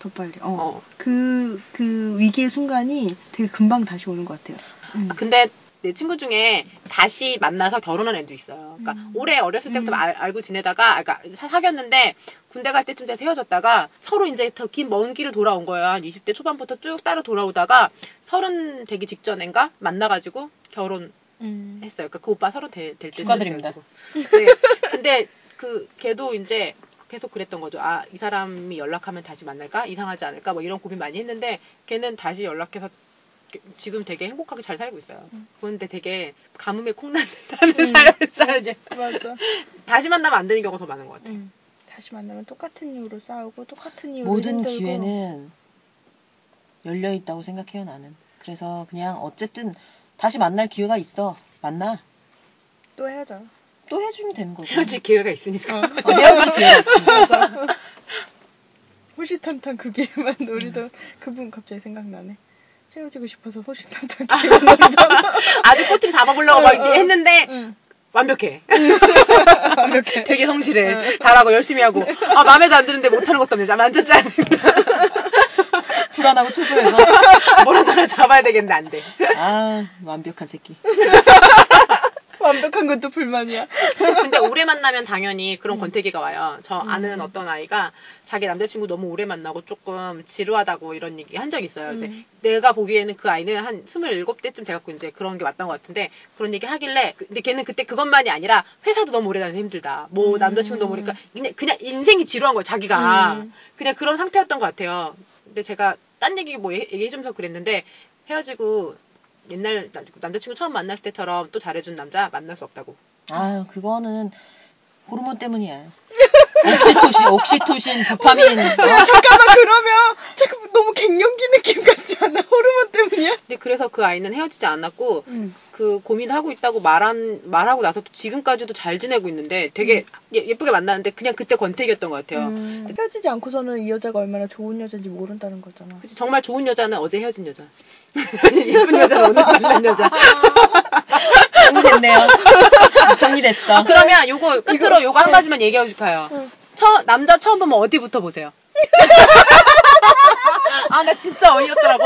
더 빨리. 어. 어. 그, 그 위기의 순간이 되게 금방 다시 오는 것 같아요. 음. 아, 근데 내 친구 중에 다시 만나서 결혼한 애도 있어요. 그러니까 음. 오래 어렸을 때부터 음. 알, 알고 지내다가, 아, 그러니까 사- 사귀었는데 군대 갈 때쯤 돼서 헤어졌다가 서로 이제 더 긴 먼 길을 돌아온 거예요. 한 20대 초반부터 쭉 따로 돌아오다가 서른 되기 직전인가 만나가지고 결혼했어요. 음. 그러니까 그 오빠 서른 될 때. 축하드립니다. 네. 근데 그 걔도 이제 계속 그랬던 거죠. 아, 이 사람이 연락하면 다시 만날까? 이상하지 않을까? 뭐 이런 고민 많이 했는데 걔는 다시 연락해서 지금 되게 행복하게 잘 살고 있어요. 음. 그런데 되게 가뭄에 듯한 음. 삶을 살지. 맞아. 다시 만나면 안 되는 경우가 더 많은 것 같아요. 응. 다시 만나면 똑같은 이유로 싸우고 똑같은 이유로 모든 힘들고. 기회는 열려 있다고 생각해요 나는. 그래서 그냥 어쨌든 다시 만날 기회가 있어. 만나. 또 헤어져. 또 해주면 되는 거고. 헤어질 기회가 있으니까. 어, 헤어질 기회가 있으니까. 호시탐탐 그 기회만 노리던 그분 갑자기 생각나네. 헤어지고 싶어서 호시탐탐 기회만 노리던. 아주 꼬투리 잡아보려고 막 어, 어. 했는데 응. 완벽해. 완벽해. 되게 성실해. 응. 잘하고 열심히 하고. 아 마음에도 안 드는데 못하는 것도 없네. 만졌지 않습니다. 불안하고 초조해서. 뭐라도 하나 잡아야 되겠는데 안 돼. 아 완벽한 새끼. 완벽한 것도 불만이야. 근데 오래 만나면 당연히 그런 음. 권태기가 와요. 저 아는 음. 어떤 아이가 자기 남자친구 너무 오래 만나고 조금 지루하다고 이런 얘기 한 적이 있어요. 근데 음. 내가 보기에는 그 아이는 한 27대쯤 돼갖고 이제 그런 게 왔던 것 같은데 그런 얘기 하길래 근데 걔는 그때 그것만이 아니라 회사도 너무 오래 다녀서 힘들다. 뭐 음. 남자친구 너무 오래 그러니까 그냥, 그냥 인생이 지루한 거예요. 자기가. 음. 그냥 그런 상태였던 것 같아요. 근데 제가 딴 얘기 뭐 얘- 얘기해주면서 그랬는데 헤어지고 옛날 나- 남자친구 처음 만났을 때처럼 또 잘해준 남자 만날 수 없다고. 아 그거는 호르몬 때문이야. 옥시토신, 옥시토신, 도파민. 어? 잠깐만 그러면 잠깐 너무 갱년기 느낌 같지 않아? 호르몬 때문이야? 근데 그래서 그 아이는 헤어지지 않았고 응. 그 고민하고 있다고 말한 말하고 나서 또 지금까지도 잘 지내고 있는데 되게 예, 예쁘게 만나는데 그냥 그때 권태기였던 것 같아요. 음, 헤어지지 않고서는 이 여자가 얼마나 좋은 여자인지 모른다는 거잖아. 그치, 정말 좋은 여자는 어제 헤어진 여자. 예쁜 여자는 오늘 만난 여자. 정리됐네요. 정리됐어. 그러면 요거 끝으로 요거 한 가지만 얘기해 줄까요? 응. 처, 남자 처음 보면 어디부터 보세요? 아, 나 진짜 어이없더라고.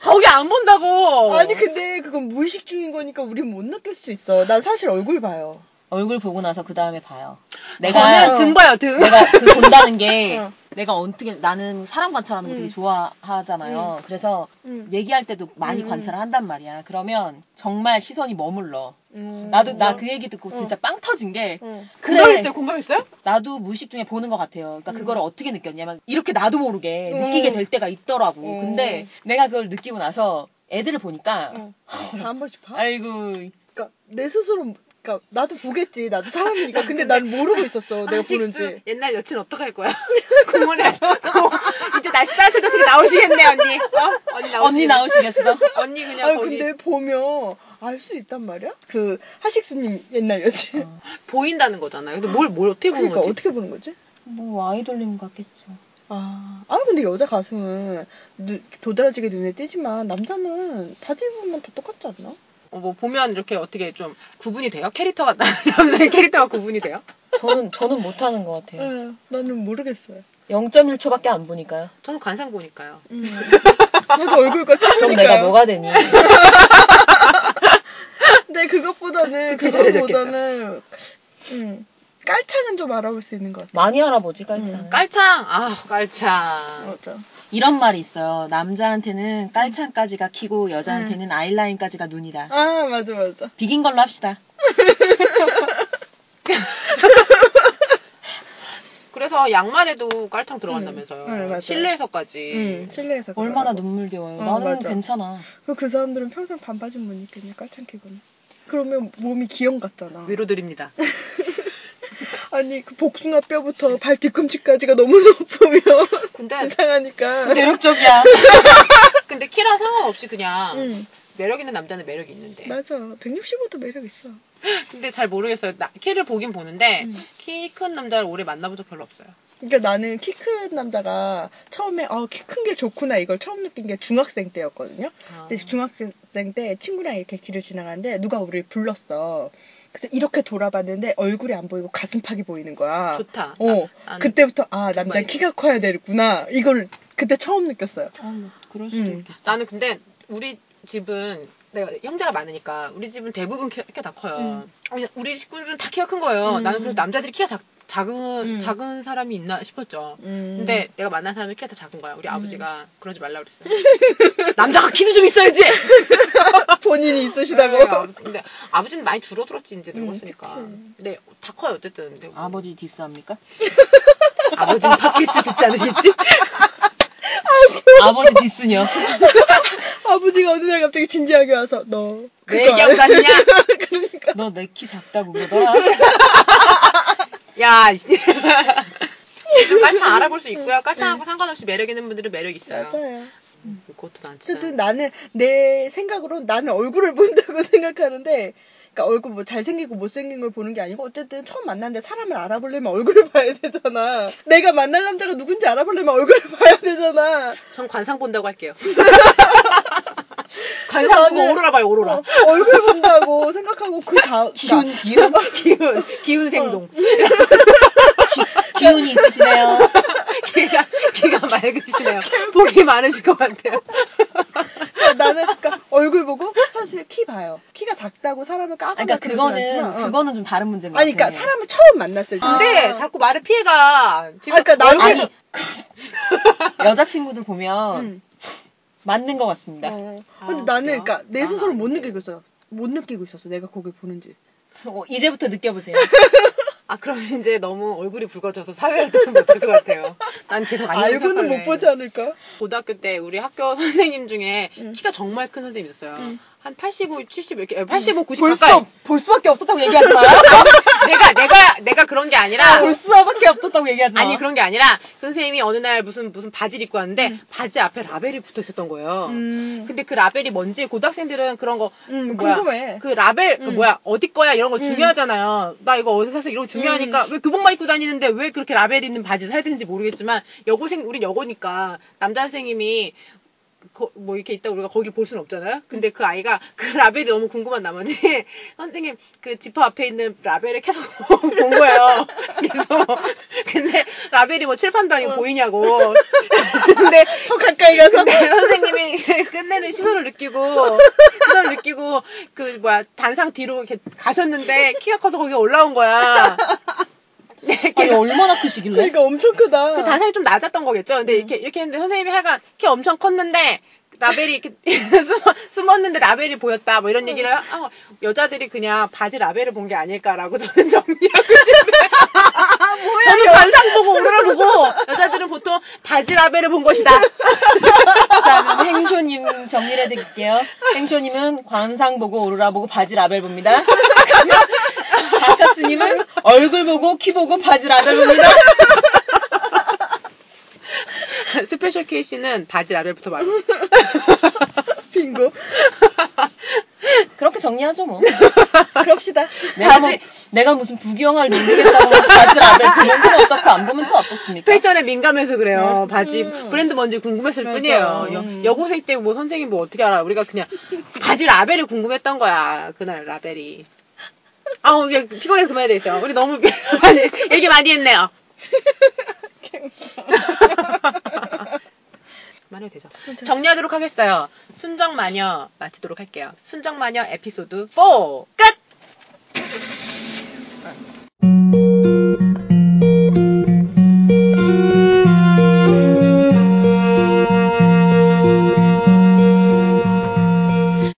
거기 안 본다고. 아니 근데 그건 무의식 중인 거니까 우린 못 느낄 수 있어. 난 사실 얼굴 봐요. 얼굴 보고 나서 그 다음에 봐요. 저는 내가 등 봐요, 등. 내가 그 본다는 게 어. 내가 어떻게 나는 사람 관찰하는 거 되게 음. 좋아하잖아요. 그래서 응. 얘기할 때도 많이 음. 관찰을 한단 말이야. 그러면 정말 시선이 머물러. 음. 나도 나 그 얘기 듣고 어. 진짜 빵 터진 게 응. 공감했어요, 공감했어요? 나도 무의식 중에 보는 것 같아요. 그러니까 음. 그거를 어떻게 느꼈냐면 이렇게 나도 모르게 음. 느끼게 될 때가 있더라고. 음. 근데 내가 그걸 느끼고 나서 애들을 보니까 응. 한 번씩 봐. 아이고 그러니까 내 스스로 그러니까 나도 보겠지. 나도 사람이니까. 근데 난 모르고 있었어. 내가 아, 보는지. 옛날 여친 어떡할 거야? 공원에 고- 이제 날씨 따뜻해서 나오시겠네 언니. 어? 언니 나오시겠네. 언니 나오시겠어? 언니 그냥 아니 거기 근데 보면 알 수 있단 말이야? 그 하식스님 옛날 여친. 어. 보인다는 거잖아요. 근데 뭘뭘 어떻게 보는 그러니까 거지? 어떻게 보는 거지? 뭐 아이돌님 같겠죠. 아, 아니 근데 여자 가슴은 눈- 도드라지게 눈에 띄지만 남자는 바지 입으면 다 똑같지 않나? 어, 뭐 보면 이렇게 어떻게 좀 구분이 돼요? 캐릭터가 남자의 캐릭터가 구분이 돼요? 저는 저는 못하는 것 같아요. 응, 나는 모르겠어요. 0.1초밖에 안 보니까요. 저는 관상 보니까요. 음. 나도 얼굴과 그럼 친구니까요. 내가 뭐가 되니? 근데 그것보다는. 그것보다는 음, 깔창은 좀 알아볼 수 있는 것 같아. 많이 알아보지 깔창. 음, 깔창, 아 깔창. 맞아. 이런 말이 있어요. 남자한테는 깔창까지가 키고 여자한테는 아이라인까지가 눈이다. 아 맞아 맞아. 비긴 걸로 합시다. 그래서 양말에도 깔창 들어간다면서요. 음, 네, 맞아요. 실내에서까지. 음, 실내에서 얼마나. 눈물겨워요. 어, 나는 맞아. 괜찮아. 그, 그 사람들은 평생 반바지 못 입겠네 깔창 끼고는. 그러면 몸이 기형 같잖아. 위로드립니다. 아니 그 복숭아 뼈부터 발 뒤꿈치까지가 너무 높으면 근데 이상하니까. 매력적이야. 근데 키랑 상관없이 그냥 응 매력 있는 남자는 매력이 있는데. 맞아. 165도 매력 있어. 근데 잘 모르겠어요. 나, 키를 보긴 보는데 음. 키큰 남자를 오래 만나본 적 별로 없어요. 그러니까 나는 키 큰 남자가 처음에 어, 키 큰 게 좋구나 이걸 처음 느낀 게 중학생 때였거든요. 아. 근데 중학생 때 친구랑 이렇게 길을 지나가는데 누가 우리를 불렀어. 그래서 이렇게 돌아봤는데 얼굴이 안 보이고 가슴팍이 보이는 거야. 좋다. 어. 아, 안- 그때부터 아 남자. 키가 커야 되구나. 이걸 그때 처음 느꼈어요. 어, 뭐 그럴 수도 음. 있겠다. 나는 근데 우리 집은 내가 형제가 많으니까 우리 집은 대부분 키, 키가 다 커요. 우리- 우리 식구들은 다 키가 큰 거예요. 음. 나는 그래서 남자들이 키가 작, 작은 음. 작은 사람이 있나 싶었죠. 음. 근데 내가 만난 사람이 키가 다 작은 거야. 우리 아버지가 그러지 말라 그랬어요. 남자가 키도 좀 있어야지. 본인이 있으시다고. 네, 아버- 근데 아버지는 많이 줄어들었지 이제 음, 늙었으니까. 그치. 근데 다 커요 어쨌든. 근데 뭐 아버지 디스합니까? 아버지는 팟캐스트 듣지 않으시겠지? 아버지 디스녀. 아버지가 어느 날 갑자기 진지하게 와서 너왜 그거 얘기하고 안 해?" 다니냐? 그러니까 너 내 키 작다고 그러더라. 야, 씨. 깔창 알아볼 수 있고요. 깔창하고 상관없이 매력 있는 분들은 매력 있어요. 맞아요. 그것도 난 진짜. 어쨌든 나는 내 생각으로 나는 얼굴을 본다고 생각하는데 그러니까 얼굴 뭐 잘생기고 못생긴 걸 보는 게 아니고 어쨌든 처음 만났는데 사람을 알아보려면 얼굴을 봐야 되잖아. 내가 만날 남자가 누군지 알아보려면 얼굴을 봐야 되잖아. 전 관상 본다고 할게요. 관상 보고 나는- 오로라 봐요, 오로라. 어, 얼굴 본다고 생각하고 그 다음 기운, 기운, 기운, 기운 생동. 기 운이 있으시네요. 기가, 기가 맑으시네요. 복이 많으실 것 같아요. 그러니까 나는 그러니까 얼굴 보고 사실 키 봐요. 키가 작다고 사람을 까거나 그러니까 그러진 그거는 않지만, 어. 그거는 좀 다른 문제인 것 아니 같아. 그러니까 사람을 처음 만났을 때. 근데 아. 자꾸 말을 피해가. 지금 아, 그러니까 나는- 얼굴- 아니 여자친구들 보면 음. 맞는 것 같습니다. 어. 아, 근데 나는? 그러니까 내 나는 스스로 못. 느끼고 있어요. 못 느끼고 있었어. 내가 거길 보는지. 어, 이제부터 느껴보세요. 아, 그럼 이제 너무 얼굴이 붉어져서 사회활동을 못할 것 같아요. 난 계속 아니라고 알고는. 못 보지 않을까? 고등학교 때 우리 학교 선생님 중에 응. 키가 정말 큰 선생님 있었어요. 응. 한 85, 70 이렇게 85, 90볼 수, 가까이. 없- 볼 수밖에 없었다고 얘기하지 마요. 내가 내가 내가 그런 게 아니라 볼 수밖에 없었다고 얘기하지 마. 아니 그런 게 아니라 그 선생님이 어느 날 무슨 무슨 바지를 입고 왔는데 바지 앞에 라벨이 붙어 있었던 거예요. 음. 근데 그 라벨이 뭔지 고등학생들은 그런 거 음, 그 뭐야, 궁금해. 그 라벨 그 음. 뭐야 어디 거야 이런 거 음. 중요하잖아요. 나 이거 어디서 샀어 이런 거 중요하니까 왜 교복만 입고 다니는데 왜 그렇게 라벨 있는 바지 사야 되는지 모르겠지만 여고생 우린 여고니까 남자 선생님이 거- 뭐 이렇게 있다 우리가 거길 볼 수는 없잖아요. 근데 그 아이가 그 라벨이 너무 궁금한 나머지 선생님 그 지퍼 앞에 있는 라벨을 계속 본 거예요. 계속 근데 라벨이 뭐 칠판도 아니고 어. 보이냐고. 근데 더 가까이 가서 근데 선생님이 끝내는 시선을 느끼고 시선을 느끼고 그 뭐야 단상 뒤로 이렇게 가셨는데 키가 커서 거기 올라온 거야. 네, 아니, 이렇게 얼마나 크시길래? 그러니까 엄청 크다. 그 단상이 좀 낮았던 거겠죠. 근데 이렇게 이렇게 했는데 선생님이 하여간 키 엄청 컸는데 라벨이 이렇게 숨어, 숨었는데 라벨이 보였다. 뭐 이런 얘기를 하- 여자들이 그냥 바지 라벨을 본 게 아닐까라고 저는 정리하고 있는데 저는 관상 보고 보고 여자들은 보통 바지 라벨을 본 것이다. 자, 그럼 행쇼님 정리를 해드릴게요. 행쇼님은 관상 보고 오로라 보고 바지 라벨 봅니다. 바카스님은 얼굴 보고 키 보고 바지 라벨 봅니다. special case는 바지 라벨부터 말고. 빙고. 그렇게 정리하죠 뭐. 그럽시다. 내가, 뭐, 바지- 내가 무슨 부귀영화를 누리겠다고 바지 라벨 보면 좀 어떻고 안 보면 또 어떻습니까? 패션에 민감해서 그래요. 바지 음. 브랜드 뭔지 궁금했을 맞아. 뿐이에요. 여, 음. 여고생 때 뭐 선생님 뭐 어떻게 알아? 우리가 그냥 바지 라벨이 궁금했던 거야. 그날 라벨이. 아, 이제 피곤해서 그만해야 되겠어요. 우리 너무 많이, 얘기 많이 했네요. 말해도 되죠. 정리하도록 하겠어요. 순정마녀 마치도록 할게요. 순정마녀 에피소드 4 끝!